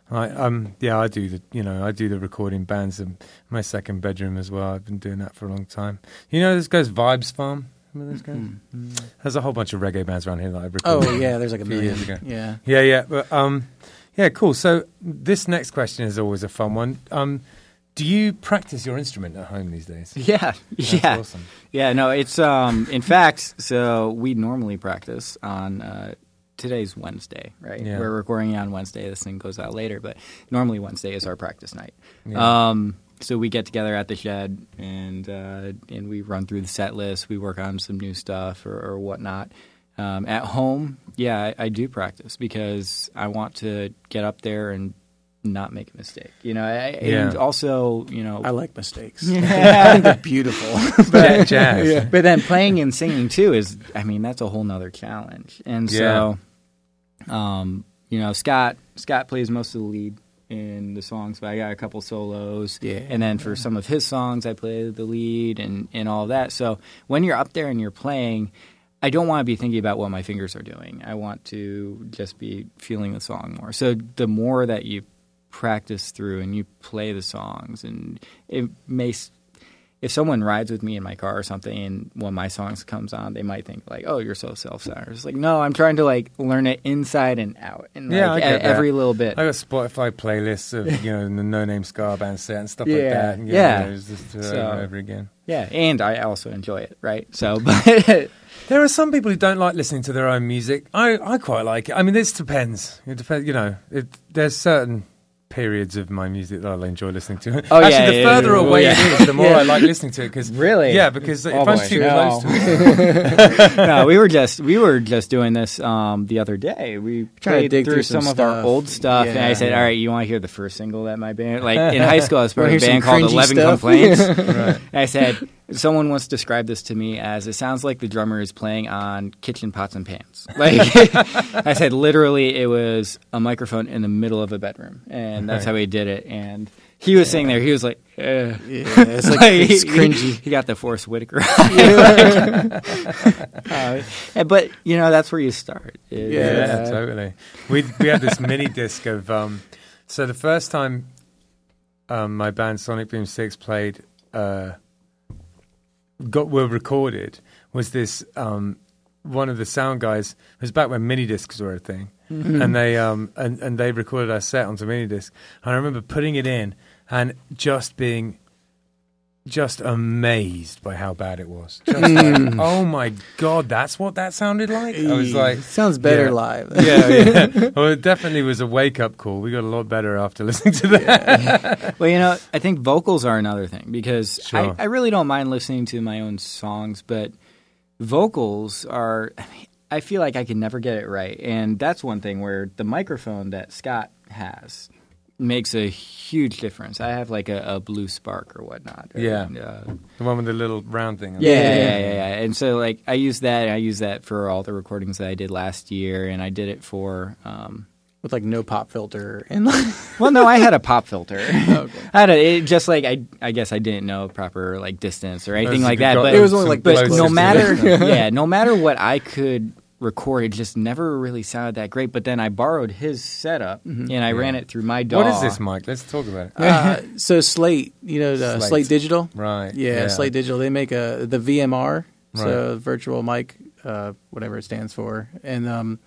I um yeah I do the you know I do the recording bands in my second bedroom as well. I've been doing that for a long time. You know this guy's Vibes Farm. Remember those guys? There's a whole bunch of reggae bands around here that I've recorded. Oh, yeah, there's like a few million. years ago. Yeah. Yeah, yeah, but um, yeah, cool. So this next question is always a fun one. Um, do you practice your instrument at home these days? (laughs) Yeah, That's yeah, awesome. yeah. No, it's um. In fact, so we normally practice on uh, today's Wednesday, right? Yeah. We're recording on Wednesday. This thing goes out later, but normally Wednesday is our practice night. Yeah. Um. So we get together at the shed and uh, and we run through the set list. We work on some new stuff or, or whatnot. Um, at home, yeah, I, I do practice because I want to get up there and not make a mistake. You know, I, and also, you know, I like mistakes. (laughs) I think they're beautiful. (laughs) (laughs) Ja- jazz. but then playing and singing too is, I mean, that's a whole nother challenge. And so, um, you know, Scott Scott plays most of the lead in the songs, but I got a couple solos. Yeah. And then for some of his songs, I play the lead and and all that. So when you're up there and you're playing. I don't want to be thinking about what my fingers are doing. I want to just be feeling the song more. So the more that you practice through and you play the songs, and it may if someone rides with me in my car or something, and one of my songs comes on, they might think like, "Oh, you're so self-centered." It's like, no, I'm trying to like learn it inside and out, and Yeah, like, every little bit. I got Spotify playlists of you know the No Name Scar Band set and stuff like that. And, yeah. know, it's just it So- over and over again. Yeah, and I also enjoy it, right? So, (laughs) but There are some people who don't like listening to their own music. I, I quite like it. I mean, this depends. It depends. You know, it, there's certain periods of my music that I'll enjoy listening to. Oh, Actually, yeah, the yeah, further yeah, away yeah. it is, the more (laughs) Yeah. I like listening to it. Because Really? yeah, because Oh, if I'm too No. close to it, (laughs) (laughs) no, we were just we were just doing this um, the other day. We tried to dig through through some, some of our old stuff, and I Yeah. said, "All right, you want to hear the first single that my band like in high school? I was part of a band called Eleven stuff? Complaints." right. And I said, someone once described this to me as it sounds like the drummer is playing on kitchen pots and pans. (laughs) Like I said, literally, it was a microphone in the middle of a bedroom, and that's Right. how he did it. And he was sitting there, he was like, eh. Yeah, (laughs) it's like it's cringy. He, got the Forest Whitaker. (laughs) uh, but you know, that's where you start. Is, Yeah. Yeah, uh, totally. We we had this mini disc of um. So the first time, um, my band Sonic Boom Six played, uh, got were recorded was this um, one of the sound guys. It was back when mini discs were a thing, and they um and and they recorded our set onto mini disc. And I remember putting it in and just being. Just amazed by how bad it was. Just like, hmm. oh my god, that's what that sounded like. I was like, sounds better yeah. live. yeah, yeah. (laughs) Well, it definitely was a wake up call. We got a lot better after (laughs) listening to that. Well, you know, I think vocals are another thing because Sure. I, I really don't mind listening to my own songs, but vocals are. I, mean, I feel like I can never get it right, and that's one thing where the microphone that Scott has makes a huge difference. I have like a, a blue spark or whatnot. or, Yeah. uh, The one with the little round thing. yeah, yeah, yeah, yeah, yeah. And so like I use that. I use that for all the recordings that I did last year, and I did it for. Um, with like no pop filter and like (laughs) well, no, I had a pop filter. (laughs) Okay. I had a, it just like I, I guess I didn't know proper like distance or anything like that. got But It was only like but no matter, (laughs) yeah, no matter what I could record, it just never really sounded that great. But then I borrowed his setup and I ran it through my DAW. What is this, Mike? Let's talk about it. uh, (laughs) so Slate, you know, the Slate. Slate. Digital. Right. Yeah, Slate Digital. They make a the VMR, so virtual mic, uh, whatever it stands for, and um,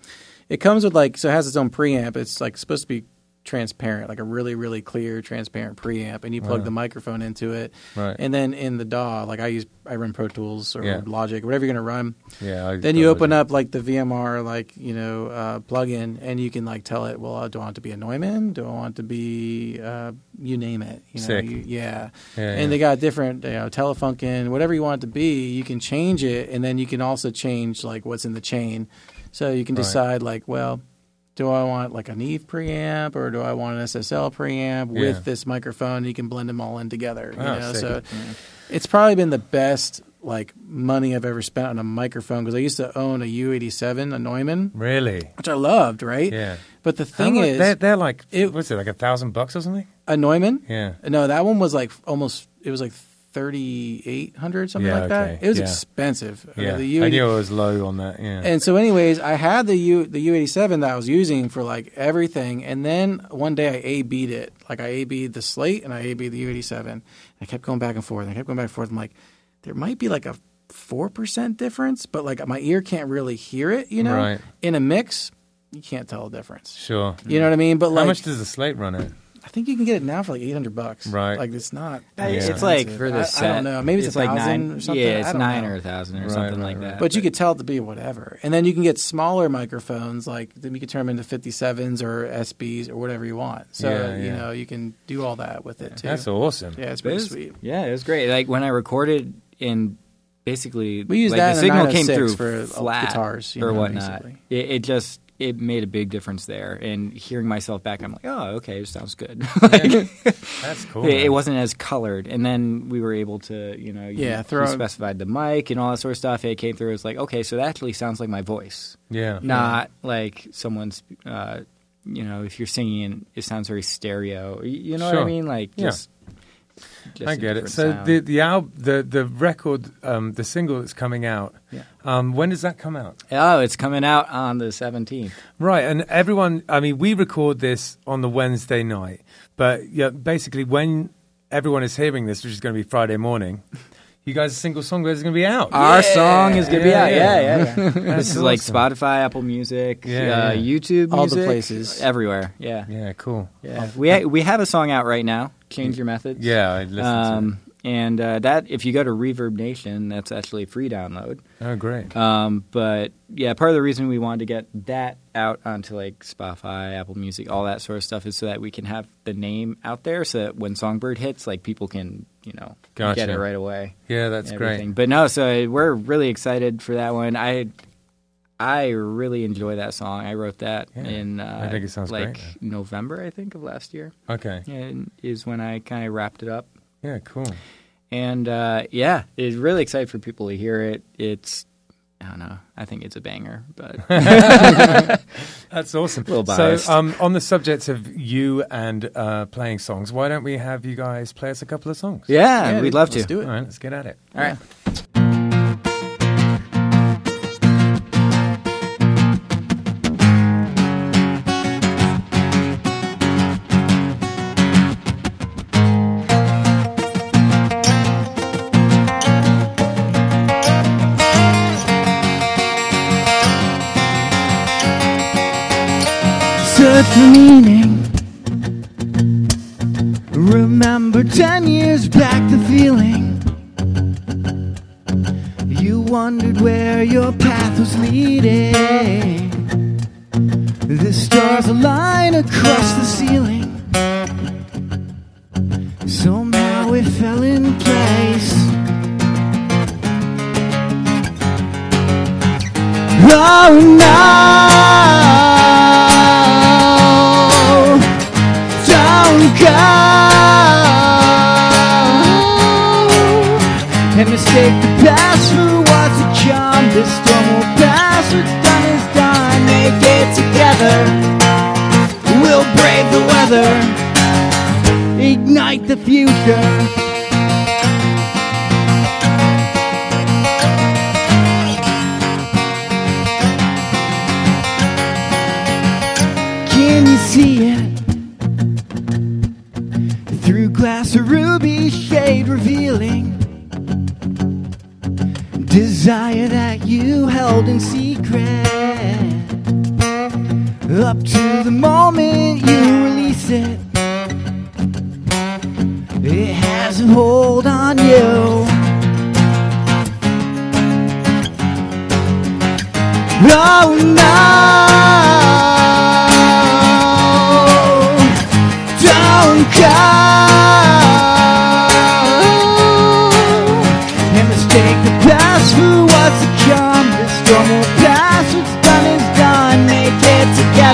it comes with like so it has its own preamp. It's like supposed to be transparent, like a really really clear transparent preamp, and you plug Right. the microphone into it, Right. and then in the DAW, like I use I run Pro Tools or Yeah. Logic, whatever you're gonna run. yeah. I, Then you open up like the VMR, like you know, uh, plugin, and you can like tell it, well, uh, do I want to be a Neumann? Do I want to be, uh, you name it? You know, Sick. you- yeah. Yeah, And yeah. they got different, you know, Telefunken, whatever you want it to be. You can change it, and then you can also change like what's in the chain. So you can Right. decide like, well, do I want like a Neve preamp or do I want an SSL preamp Yeah. with this microphone? You can blend them all in together. You Oh, know, so it's probably been the best like money I've ever spent on a microphone because I used to own a U87, a Neumann, Really? which I loved, right? Yeah. But the thing much- is, they're, they're like, it- what's it, like a thousand bucks or something? a Neumann. Yeah. No, that one was like almost. It was like thirty eight hundred, something Yeah, like okay. that. It was Yeah. expensive. Uh, Yeah. the I U80 knew it was low on that. Yeah. And so, anyways, I had the U the U eighty seven that I was using for like everything, and then one day I A B'd it. Like I A B'd the slate and I A B'd the U eighty seven. I kept going back and forth. I kept going back and forth. I'm like, there might be like a four percent difference, but like my ear can't really hear it. You know, Right. in a mix, you can't tell the difference. sure. You know what I mean? But How much does the slate run at? I think you can get it now for like eight hundred bucks. Right. Like it's not. Yeah. It's like for the I, set. I don't know. Maybe it's, a like thousand nine or something. Yeah, it's nine know. or a thousand or Right, something right, like right. that. But you could tell it to be whatever. And then you can get smaller microphones, like then you can turn them into 57s or SBs or whatever you want. So, Yeah, you know, you can do all that with it too. That's awesome. yeah, it's But it sweet. Yeah, it was great. Like when I recorded in basically We used like, that the signal oh came through for uh, flat guitars, you or know, whatnot. It, it just it made a big difference there. And hearing myself back, I'm like, oh, okay, it sounds good. (laughs) like, That's cool. it, it wasn't as colored. And then we were able to, you know, you, Yeah, you throw- specified the mic and all that sort of stuff. It came through. It's like, okay, so that actually sounds like my voice, Yeah. not like someone's. Uh, you know, if you're singing, it sounds very stereo. You- You know what I mean? Like, just. just I a get it. So sound. the the al- the the record, um, the single that's coming out. Yeah. Um, when does that come out? Oh, it's coming out on the 17th. Right, and everyone. I mean, we record this on the Wednesday night, but yeah, basically when everyone is hearing this, which is going to be Friday morning, you guys' single song is going to be out. Our song is gonna be Yeah, out. yeah. Yeah, yeah. yeah. (laughs) That's this is like. Spotify, Apple Music, Yeah, uh, yeah. YouTube, All the places. everywhere. Yeah, Yeah, cool. yeah. We ha- we have a song out right now. Change your methods. Yeah, I listened to Um, and uh, that if you go to Reverb Nation, that's actually a free download. Oh, great. Um, but yeah, part of the reason we wanted to get that out onto like Spotify, Apple Music, all that sort of stuff is so that we can have the name out there so that when Songbird hits, like people can, you know, Gotcha. get it right away. Yeah, that's great. But no, so we're really excited for that one. I I really enjoy that song. I wrote that Yeah, in uh, I think it sounds like great. November, I think, of last year. Okay. And is when I kind of wrapped it up. Yeah, cool. And uh, yeah, it's really excited for people to hear it. It's I don't know. I think it's a banger, but (laughs) (laughs) That's awesome. Little biased. So, um, on the subject of you and uh, playing songs, why don't we have you guys play us a couple of songs? yeah, Yeah, we'd love to. let's do it. All right, let's get at it. All right. Ten years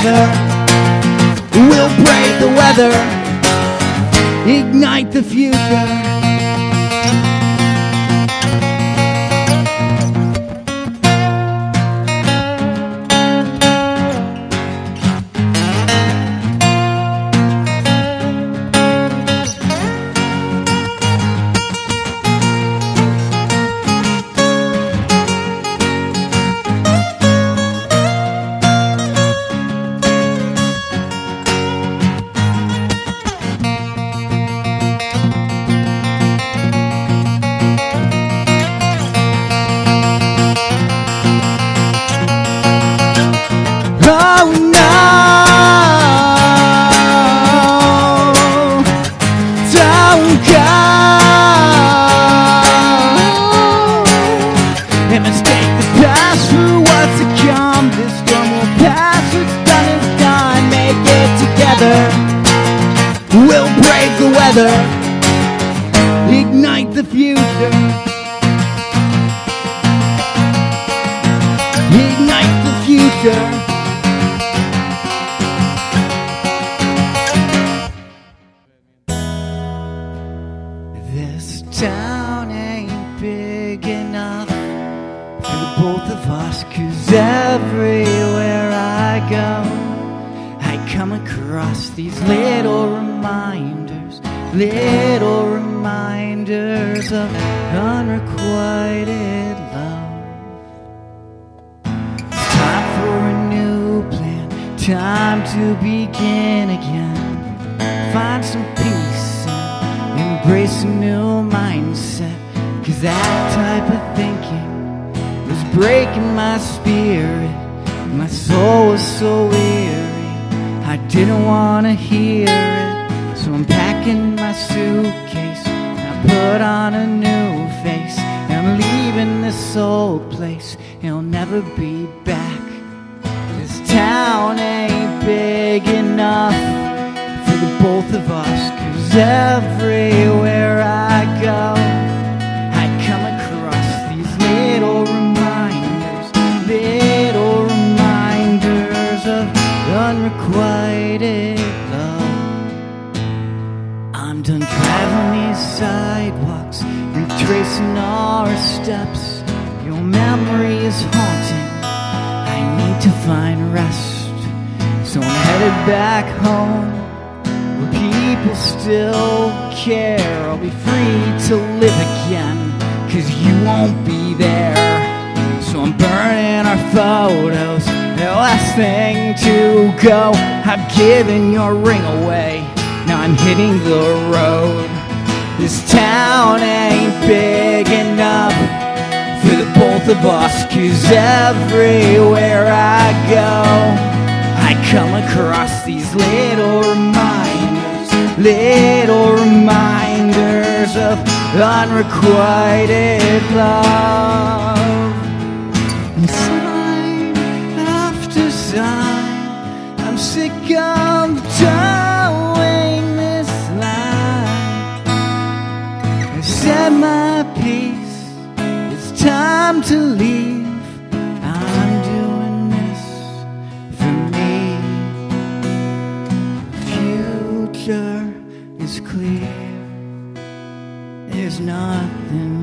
together. We'll brave the weather. Ignite the future. Didn't want to hear it. So I'm packing my suitcase, I put on a new face. And I'm leaving this old place, it'll never be back. This town ain't big enough for the both of us, cause everywhere I go, I'm done traveling these sidewalks, retracing our steps. Your memory is haunting. I need to find rest. So I'm headed back home where people still care. I'll be free to live again, cause you won't be there. So I'm burning our photos, the last thing to go. I've given your ring away, now I'm hitting the road. This town ain't big enough for the both of us, cause everywhere I go, I come across these little reminders, little reminders of unrequited love. Time to leave. I'm doing this for me. Future is clear. There's nothing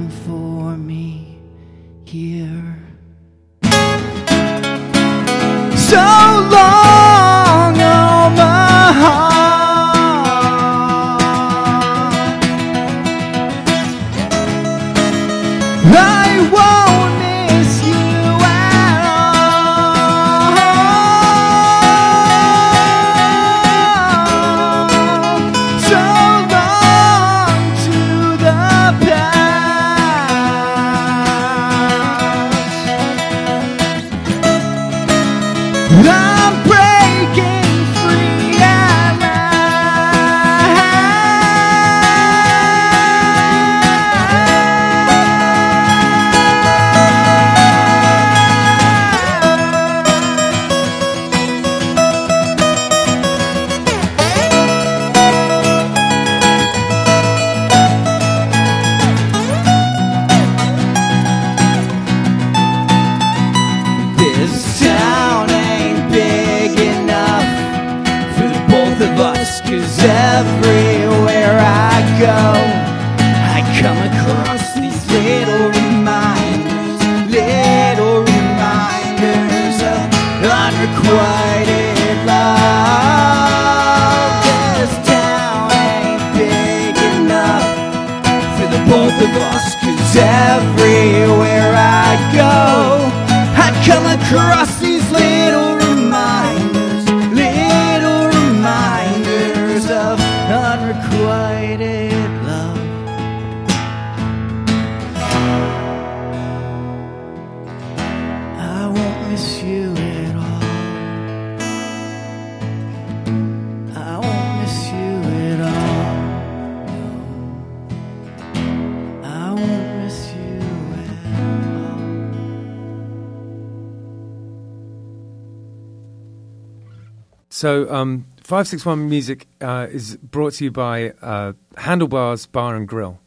So, um, 561 Music uh, is brought to you by uh, Handlebars Bar and Grill.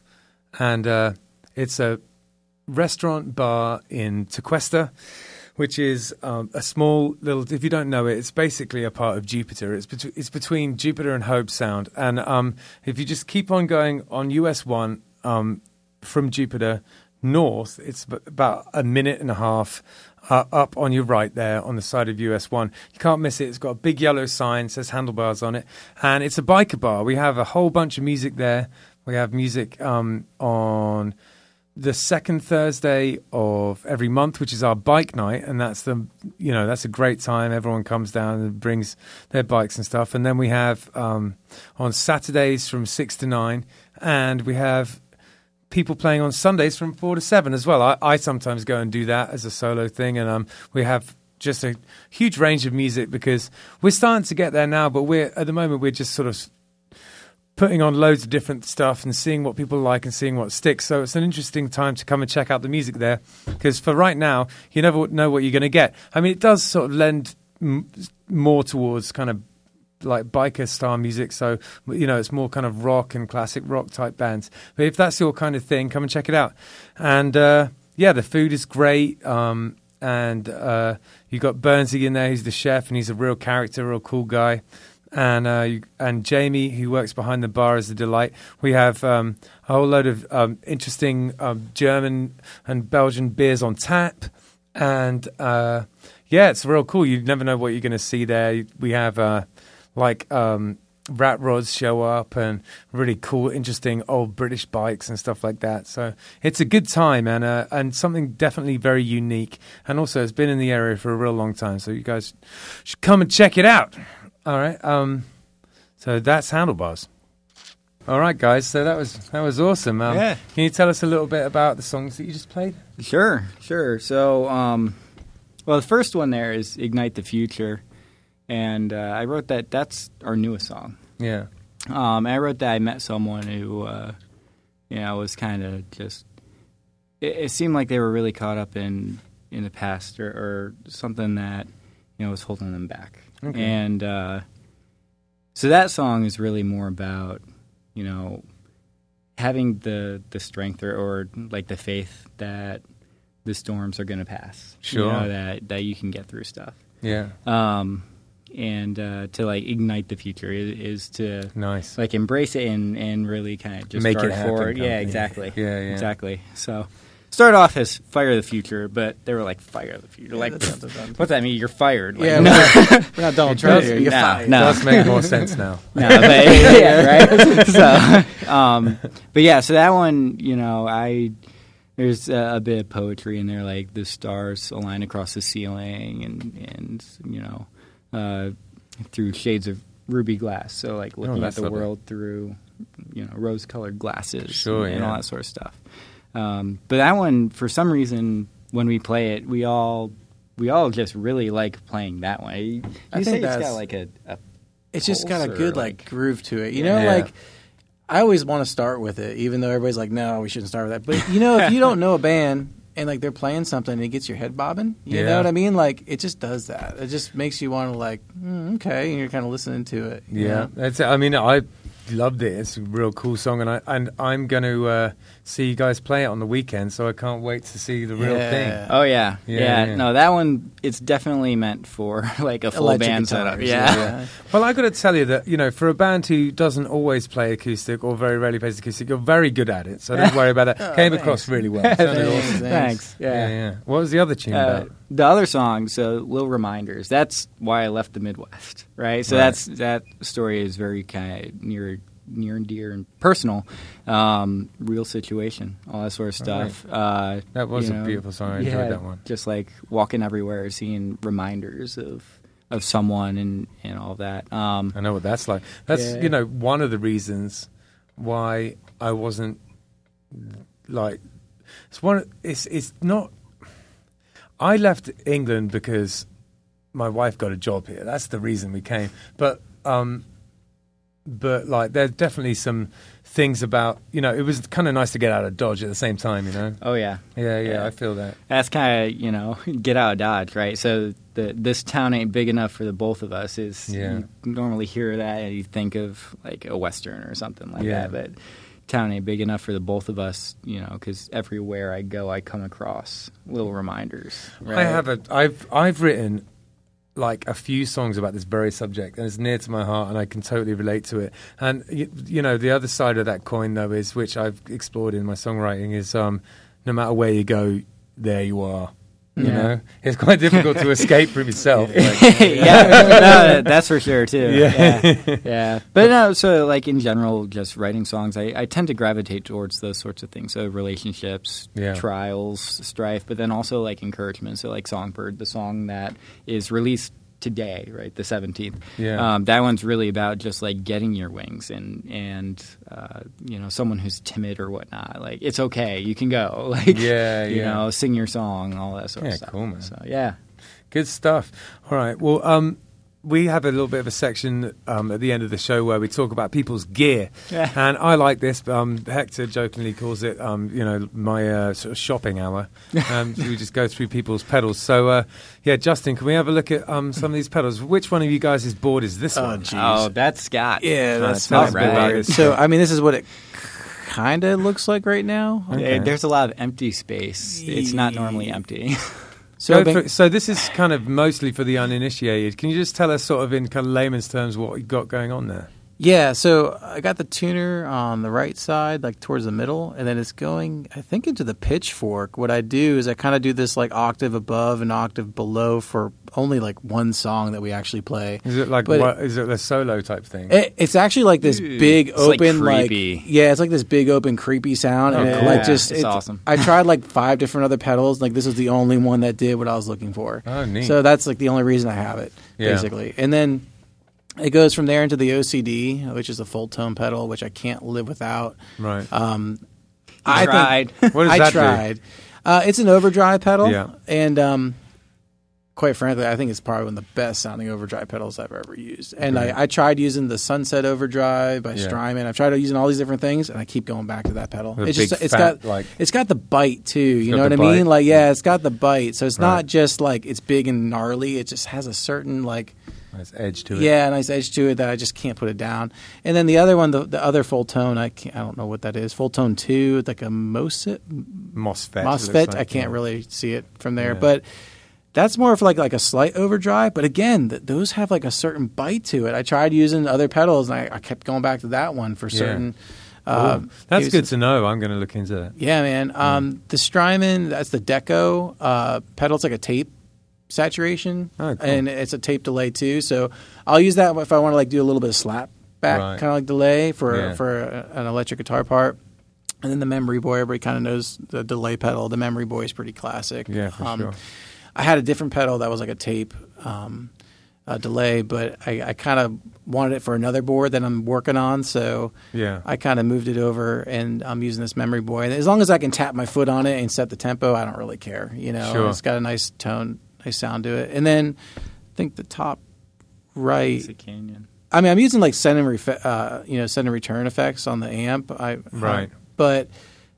And uh, it's a restaurant bar in Tequesta, which is um, a small little, if you don't know it, it's basically a part of Jupiter. It's, bet- it's between Jupiter and Hobe Sound. And um, if you just keep on going on US 1 um, from Jupiter north, it's about a minute and a half uh, up on your right there on the side of US 1. You can't miss it. It's got a big yellow sign, says handlebars on it. And it's a biker bar. We have a whole bunch of music there. We have music um, on the second Thursday of every month, which is our bike night, and that's the you know that's a great time. Everyone comes down and brings their bikes and stuff, and then we have um, on Saturdays from six to nine, and we have people playing on Sundays from four to seven as well. I, I sometimes go and do that as a solo thing, and um, we have just a huge range of music because we're starting to get there now, but we're at the moment we're just sort of putting on loads of different stuff and seeing what people like and seeing what sticks. So it's an interesting time to come and check out the music there because for right now, you never know what you're going to get. I mean, it does sort of lend m- more towards kind of like biker style music. So, you know, it's more kind of rock and classic rock type bands. But if that's your kind of thing, come and check it out. And uh, yeah, the food is great. Um, and uh, you've got Burnsy in there, he's the chef, and he's a real character, real cool guy and uh, and Jamie, who works behind the bar, is a delight. We have um, a whole load of um, interesting um, German and Belgian beers on tap, and uh, yeah, it's real cool. You never know what you're going to see there. We have uh, like um, rat rods show up and really cool, interesting old British bikes and stuff like that. So it's a good time and uh, and something definitely very unique. And also, it's been in the area for a real long time. So you guys should come and check it out. All right. Um, so that's handlebars. All right, guys. So that was that was awesome. Um, yeah. Can you tell us a little bit about the songs that you just played? Sure, sure. So, um, well, the first one there is "Ignite the Future," and uh, I wrote that. That's our newest song. Yeah. Um, I wrote that. I met someone who, uh, you know, was kind of just. It, it, seemed like they were really caught up in in the past or, or something that you know was holding them back. Okay. And uh, so that song is really more about, you know, having the the strength or, or like the faith that the storms are going to pass. Sure. You know, that that you can get through stuff. Yeah. Um, and uh, to like ignite the future is, is, to nice like embrace it and and really kind of just make it happen, forward. Yeah, exactly. Yeah, yeah, exactly. So start off as fire the future, but they were like fire the future. Like, what's that mean? You're fired. Like, yeah, no. we're not (laughs) Donald Trump here. You're no, fired. No. It does make more sense now. (laughs) no, (laughs) but yeah, right. so, um, but yeah, so that one, you know, I there's a, a, bit of poetry in there, like the stars align across the ceiling, and and you know, uh, through shades of ruby glass. So like looking oh, at the lovely. world through, you know, rose-colored glasses, sure, and, yeah. and all that sort of stuff. Um, but that one, for some reason, when we play it, we all we all just really like playing that one. You, I you think it's got like a, a It's just got a good like, like- groove to it. You know, Yeah. like I always want to start with it, even though everybody's like, "No, we shouldn't start with that." But you know, if you don't know a band and like they're playing something and it gets your head bobbing, you Yeah. know what I mean? Like it just does that. It just makes you want to like, mm, okay, and you're kind of listening to it. Yeah, know? that's. I mean, I loved it. It's a real cool song, and I and I'm going to uh, see you guys play it on the weekend. So I can't wait to see the real Yeah. thing. Oh yeah. Yeah, yeah, yeah. No, that one it's definitely meant for (laughs) like a full Electric band guitars, setup. Yeah. yeah. (laughs) Well, I got to tell you that you know, for a band who doesn't always play acoustic or very rarely plays acoustic, you're very good at it. So don't worry about that. (laughs) Oh, Came thanks. across really well. Thanks. awesome. Thanks. Yeah, Yeah. yeah. What was the other tune Uh, about? the other song, so little reminders. That's why I left the Midwest, right? So Right. that's that story is very kind of near near and dear and personal, um, real situation, all that sort of stuff. Uh, That was you a beautiful song. I yeah, enjoyed that one. Just like walking everywhere, seeing reminders of of someone and and all that. Um, I know what that's like. That's Yeah. you know one of the reasons why I wasn't like it's one. It's it's not. I left England because my wife got a job here. That's the reason we came. But um, but like there's definitely some things about you know it was kind of nice to get out of Dodge at the same time. You know. oh yeah, Yeah, yeah, Yeah. I feel that. that's kind of you know (laughs) get out of dodge right so the this town ain't big enough for the both of us is Yeah. you normally hear that and you think of like a western or something like Yeah. that but town ain't big enough for the both of us you know because everywhere i go i come across little reminders right? I have a. I've I've written like a few songs about this very subject, and it's near to my heart, and I can totally relate to it. And you, you know, the other side of that coin, though, is which I've explored in my songwriting, is um, no matter where you go, there you are. You know, it's quite difficult to (laughs) escape from yourself. Like, (laughs) yeah, no, that's for sure too. Yeah. yeah, (laughs) yeah. But no, so like in general, just writing songs, I, I tend to gravitate towards those sorts of things. So relationships, Yeah. trials, strife, but then also like encouragement. So like Songbird, the song that is released today, right, the seventeenth. Yeah. Um, that one's really about just like getting your wings and and uh, you know someone who's timid or whatnot. Like it's okay, you can go. (laughs) Like Yeah, you yeah. know, sing your song, all that sort Yeah, of stuff. Yeah, cool, man. So yeah. Good stuff. All right. Well, um, we have a little bit of a section um, at the end of the show where we talk about people's gear, Yeah. and I like this. Um, Hector jokingly calls it, um, you know, my uh, sort of shopping hour. (laughs) Um, we just go through people's pedals. So, uh, yeah, Justin, can we have a look at um, some of these pedals? Which one of you guys' board is this Oh, one? geez. Oh, that's Scott. Yeah, that's it's not not bad. right. So I mean, this is what it kind of looks like right now. Okay. There's a lot of empty space. It's not normally empty. (laughs) So Go I've been- for- so this is kind of mostly for the uninitiated. Can you just tell us, sort of in kind of layman's terms, what you've got going on there? Yeah, so I got the tuner on the right side, like towards the middle, and then it's going, I think, into the pitchfork. What I do is I kind of do this like octave above and octave below for only like one song that we actually play. Is it like But what, is it a solo type thing? It, it's actually like this Ooh, big it's, open, like, creepy. yeah, it's like this big open creepy sound, Oh, and it, cool. like Yeah, just it's awesome. I tried like five different other pedals, like this was the only one that did what I was looking for. Oh, neat. So that's like the only reason I have it, Yeah. basically. And then it goes from there into the OCD, which is a Fulltone pedal, which I can't live without. right. Um, I tried. (laughs) what does I that do? tried. Uh, it's an overdrive pedal, Yeah. and um, quite frankly, I think it's probably one of the best sounding overdrive pedals I've ever used. And Great. I, I tried using the Sunset Overdrive by Yeah. Strymon. I've tried using all these different things, and I keep going back to that pedal. The it's big just it's fat, got like- it's got the bite too. You know what the I mean? bite. Like yeah, it's got the bite. So it's Right. not just like it's big and gnarly. It just has a certain like Nice edge to it. yeah, nice edge to it that I just can't put it down. And then the other one, the, the other Fulltone, I can't, I don't know what that is. Fulltone two, like a MOSFET. MOSFET. MOSFET. like, I can't yeah. really see it from there, Yeah. but that's more of like like a slight overdrive. But again, th- those have like a certain bite to it. I tried using other pedals, and I, I kept going back to that one for Yeah. certain. Uh, That's uses. good to know. I'm going to look into that. Yeah, man. Um, The Strymon, that's the Deco uh, pedal. It's like a tape saturation, Oh, cool. and it's a tape delay too. So I'll use that if I want to like do a little bit of slap back Right. kind of like delay for Yeah. for an electric guitar part. And then the Memory Boy, everybody kind of knows the delay pedal. The Memory Boy is pretty classic. Yeah, for um, sure. I had a different pedal that was like a tape um, uh, delay, but I, I kind of wanted it for another board that I'm working on. So Yeah. I kind of moved it over, and I'm using this Memory Boy. And as long as I can tap my foot on it and set the tempo, I don't really care. You know, Sure. it's got a nice tone, nice sound to it. And then I think the top right. It's a canyon. I mean, I'm using like send and refe- uh, you know send and return effects on the amp. I Right. uh, but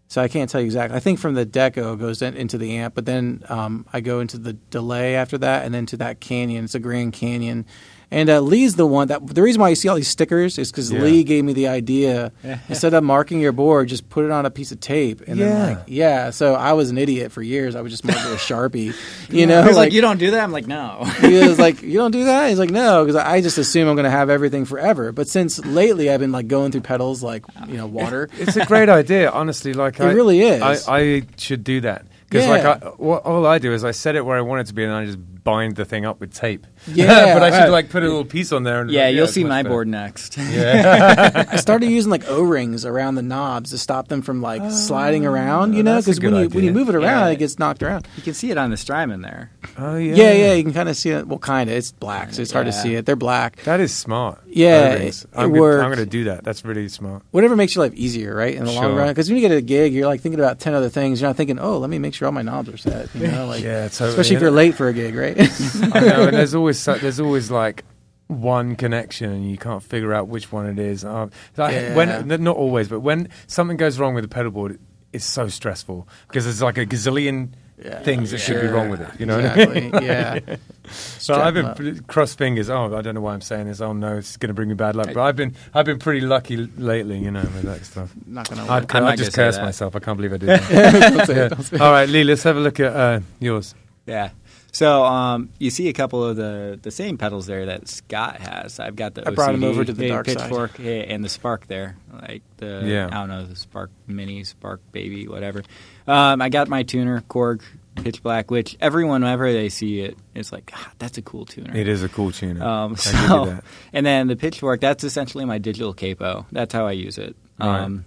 so I can't tell you exactly. I think from the deco it goes in, into the amp, but then um, I go into the delay after that, and then to that canyon. It's a Grand Canyon, and uh, Lee's the one that the reason why you see all these stickers is because Yeah. Lee gave me the idea. (laughs) Instead of marking your board, just put it on a piece of tape, and Yeah. then like yeah. So I was an idiot for years. I would just mark it with (laughs) Sharpie, you know, He's like, you don't do that. I'm like, no. (laughs) he was like, "You don't do that." He's like, "No," because I just assume I'm going to have everything forever. But since lately, I've been like going through pedals like you know water. It's a great idea, honestly. Like It I, really is. I, I should do that because like I, what, all I do is I set it where I want it to be, and I just bind the thing up with tape. (laughs) Yeah, but I should like put a little piece on there. And yeah, you'll see my better. board next. Yeah, (laughs) I started using like O rings around the knobs to stop them from like ah, sliding around. You know, because when good you when you move it around, Yeah. it gets knocked around. you can see it on the Strymon there. oh yeah, Yeah, yeah, you can kind of see it. Well, kind of. It's black, so it's hard to see it. They're black. That is smart. Yeah, O-rings. it- I'm it gonna- I'm going to do that. That's really smart. Whatever makes your life easier, right? In the long run, because when you get a gig, you're like thinking about ten other things. You're not thinking, oh, let me make sure all my knobs are set. You know, (laughs) like Yeah, totally. especially if you're late for a gig, right? (laughs) I know, and there's always so, there's always like one connection, and you can't figure out which one it is. Um, like, Yeah. When not always, but when something goes wrong with the pedal board, it's so stressful because there's like a gazillion Yeah. things that should be wrong with it. You know what I mean? exactly. (laughs) yeah. So I've been Strap 'em pretty- cross fingers. Oh, I don't know why I'm saying this. Oh no, it's going to bring me bad luck. But I've been I've been pretty lucky lately, you know, with that stuff. Not gonna. I just cursed myself. I can't believe I did (laughs) that. Don't say it, don't say it. All right, Lee, let's have a look at uh, yours. Yeah. So um, you see a couple of the, the same pedals there that Scott has. I've got the I brought OCD, over to the dark side. pitchfork, yeah, and the Spark there, like the Yeah. I don't know the Spark Mini, Spark Baby, whatever. Um, I got my tuner Korg Pitch Black, which everyone whenever they see it is like, ah, that's a cool tuner. It is a cool tuner. Um, (laughs) so, you that. and then the Pitchfork, that's essentially my digital capo. That's how I use it. Right. Um,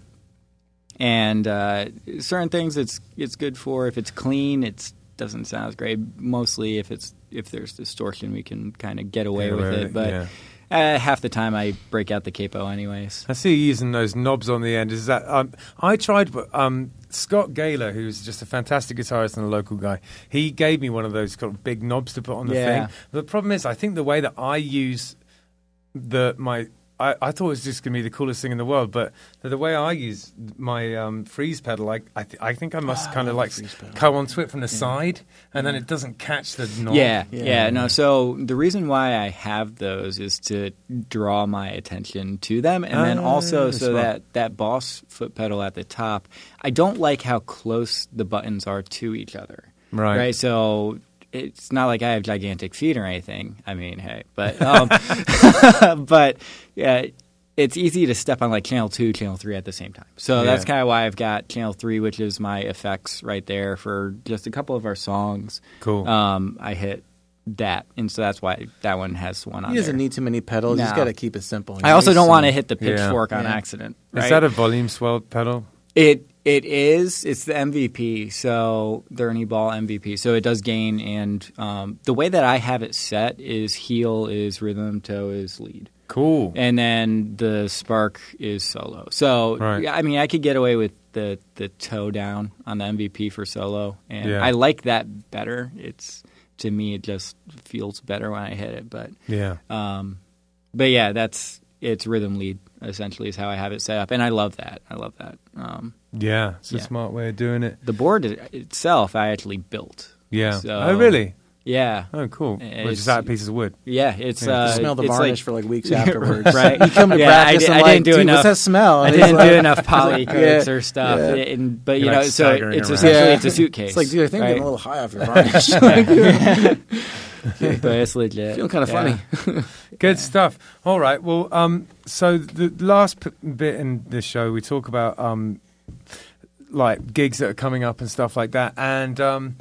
and uh, certain things it's it's good for. If it's clean, it doesn't sound as great. Mostly if it's if there's distortion, we can kind of get away Get with it. But yeah. uh, half the time, I break out the capo anyways. I see you using those knobs on the end. Is that um, I tried? but, Um, Scott Gaylor, who's just a fantastic guitarist and a local guy, he gave me one of those kind of big knobs to put on the Yeah. thing. The problem is, I think the way that I use the my. I, I thought it was just going to be the coolest thing in the world, but the, the way I use my um, freeze pedal, I I, th- I think I must Ah, kind of like the freeze pedal. come onto it from the side, and then it doesn't catch the knob. Yeah, Yeah. yeah, no. So the reason why I have those is to draw my attention to them, and then Ah, also so smart. that that boss foot pedal at the top. I don't like how close the buttons are to each other. Right. Right. So it's not like I have gigantic feet or anything. I mean, hey, but (laughs) um, (laughs) but yeah. It's easy to step on like channel two, channel three at the same time. So that's kind of why I've got channel three, which is my effects right there for just a couple of our songs Cool. um, I hit that, and so that's why that one has one on it. He doesn't there. need too many pedals. You just No. got to keep it simple. I also don't want to hit the Yeah. pitchfork on Yeah. accident. Is that a volume swell pedal? It it is. It's the MVP. So the Ernie Ball MVP. So it does gain, and um, the way that I have it set is heel is rhythm, toe is lead, Cool. and then the spark is solo. So Right. I mean, I could get away with the the toe down on the MVP for solo, and Yeah. I like that better. It's to me, it just feels better when I hit it, but. yeah. Um, but yeah, that's it's rhythm lead essentially is how I have it set up, and I love that. I love that. Um, Yeah. It's a Yeah. smart way of doing it. the board itself, I actually built. Yeah. So- oh, really? Yeah, Oh, cool. Which It's- is out pieces of wood. yeah. It's Yeah. uh, smell the it's varnish like- for like (laughs) weeks afterwards. right. You come to Yeah, I practice di- and I like, didn't do dude, enough. what's that smell? I didn't like- do enough (laughs) poly coats Yeah. or stuff, Yeah. and, but you You're, know, like, so it's around. essentially Yeah. it's a suitcase. It's like, dude, I think I'm right? getting a little high off your varnish. (laughs) (laughs) legit. Feeling kind of Yeah. funny. (laughs) Good stuff. All right. Well, um, so the last p- bit in this show, we talk about um, like gigs that are coming up and stuff like that, and um,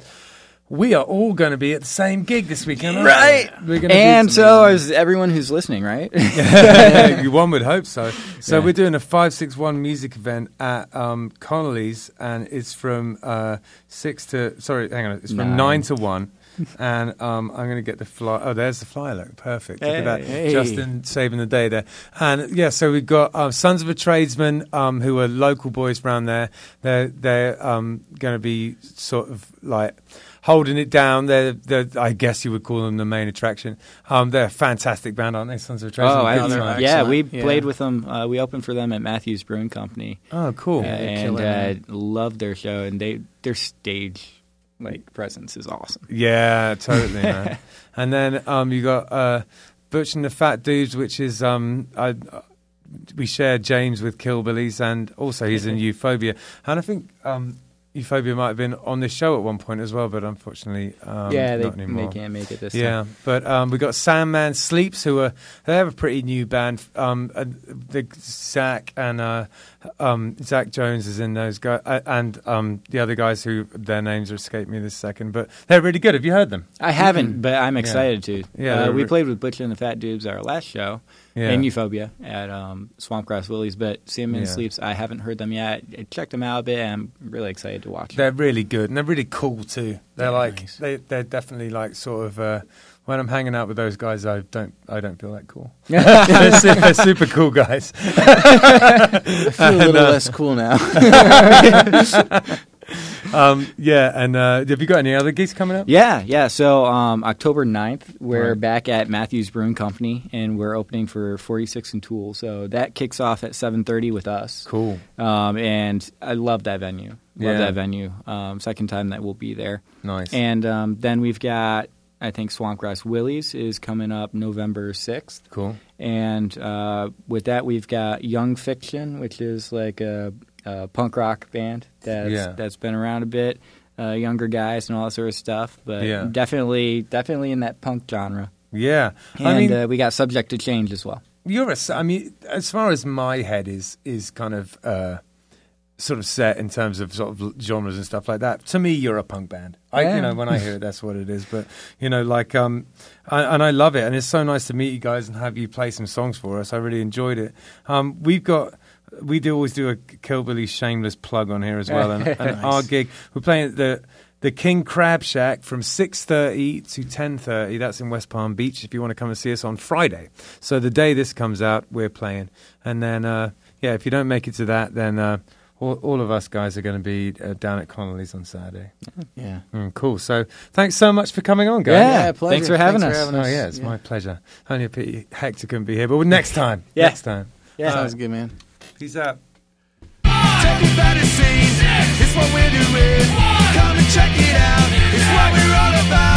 we are all going to be at the same gig this weekend. Right. Gonna And so is everyone who's listening, right? (laughs) one would hope so. So Yeah. we're doing a five six one music event at um, Connolly's, and it's from uh, six to sorry, hang on, it's from Nine. nine to one. And um, I'm going to get the fly. Oh, there's the flyer. Look, perfect. Look at that. Hey. Justin saving the day there. And yeah, so we've got um, Sons of a Tradesman, um, who are local boys around there. They're they're um, going to be sort of like holding it down. They're, they're, I guess you would call them the main attraction. Um, they're a fantastic band, aren't they? Sons of a Tradesman. Oh, I Big don't Yeah, we Excellent. played with them. Uh, we opened for them at Matthews Brewing Company, Oh, cool. Yeah. they're and uh, loved their show. And they their stage like presence is awesome. Yeah, totally, man. (laughs) And then um, you got uh, Butch and the Fat Dudes, which is um, I, we share James with Killbillies, and also he's in Euphoria. And I think um, Euphoria might have been on this show at one point as well, but unfortunately, um, yeah, they, not anymore. they can't make it this Yeah, time. Yeah, but um, we got Sandman Sleeps, who are they have a pretty new band. Um, uh, the Zach and uh, um, Zach Jones is in those guys, uh, and um, the other guys who their names escape me this second, but they're really good. Have you heard them? I haven't, but I'm Yeah. excited to. Yeah, uh, we re- played with Butch and the Fat Dudes our last show Yeah. in Euphoria at um, Swampgrass Willie's. But Sandman Yeah. Sleeps, I haven't heard them yet. I checked them out a bit. and I'm really excited to watch. them. They're really good and they're really cool too. They're Yeah, like nice. they they're definitely like sort of. Uh, when I'm hanging out with those guys, I don't I don't feel that cool. (laughs) they're, su- they're super cool guys. (laughs) I feel a (laughs) little uh, less cool now. Um, yeah, and uh, have you got any other gigs coming up? Yeah, yeah. So um, October 9th, we're Right. back at Matthews Brewing Company, and we're opening for 46 and Tool. So that kicks off at 7:30 with us. Cool. Um, and I love that venue. Love Yeah. that venue. Um, second time that we'll be there. Nice. And um, then we've got, I think Swampgrass Willie's is coming up November 6th. cool. And uh, with that, we've got Young Fiction, which is like a, punk rock band that's, Yeah. that's been around a bit. Uh, younger guys and all that sort of stuff, but Yeah. definitely, definitely in that punk genre. Yeah, And I mean, uh, we got Subject to Change as well. you're a. I mean, as far as my head is is kind of uh, sort of set in terms of sort of genres and stuff like that. To me, you're a punk band. I, Yeah. you know, when I hear it, that's what it is. But you know, like, um, I, and I love it, and it's so nice to meet you guys and have you play some songs for us. I really enjoyed it. Um, we've got. We do always do a Killbilly Shameless plug on here as well, and, (laughs) and Nice. our gig we're playing at the the King Crab Shack from six thirty to ten thirty. That's in West Palm Beach. If you want to come and see us on Friday, so the day this comes out, we're playing, and then uh, yeah, if you don't make it to that, then uh, all, all of us guys are going to be uh, down at Connolly's on Saturday. Yeah. Mm, cool. So thanks so much for coming on, guys. Yeah, pleasure. Thanks for having us. Oh yeah, it's my pleasure. Only a pity Hector couldn't be here, but next time. Yeah. Next time. Yeah. Sounds good, man. The scene, it's what we're doing. Come and check it out, it's what we're all about.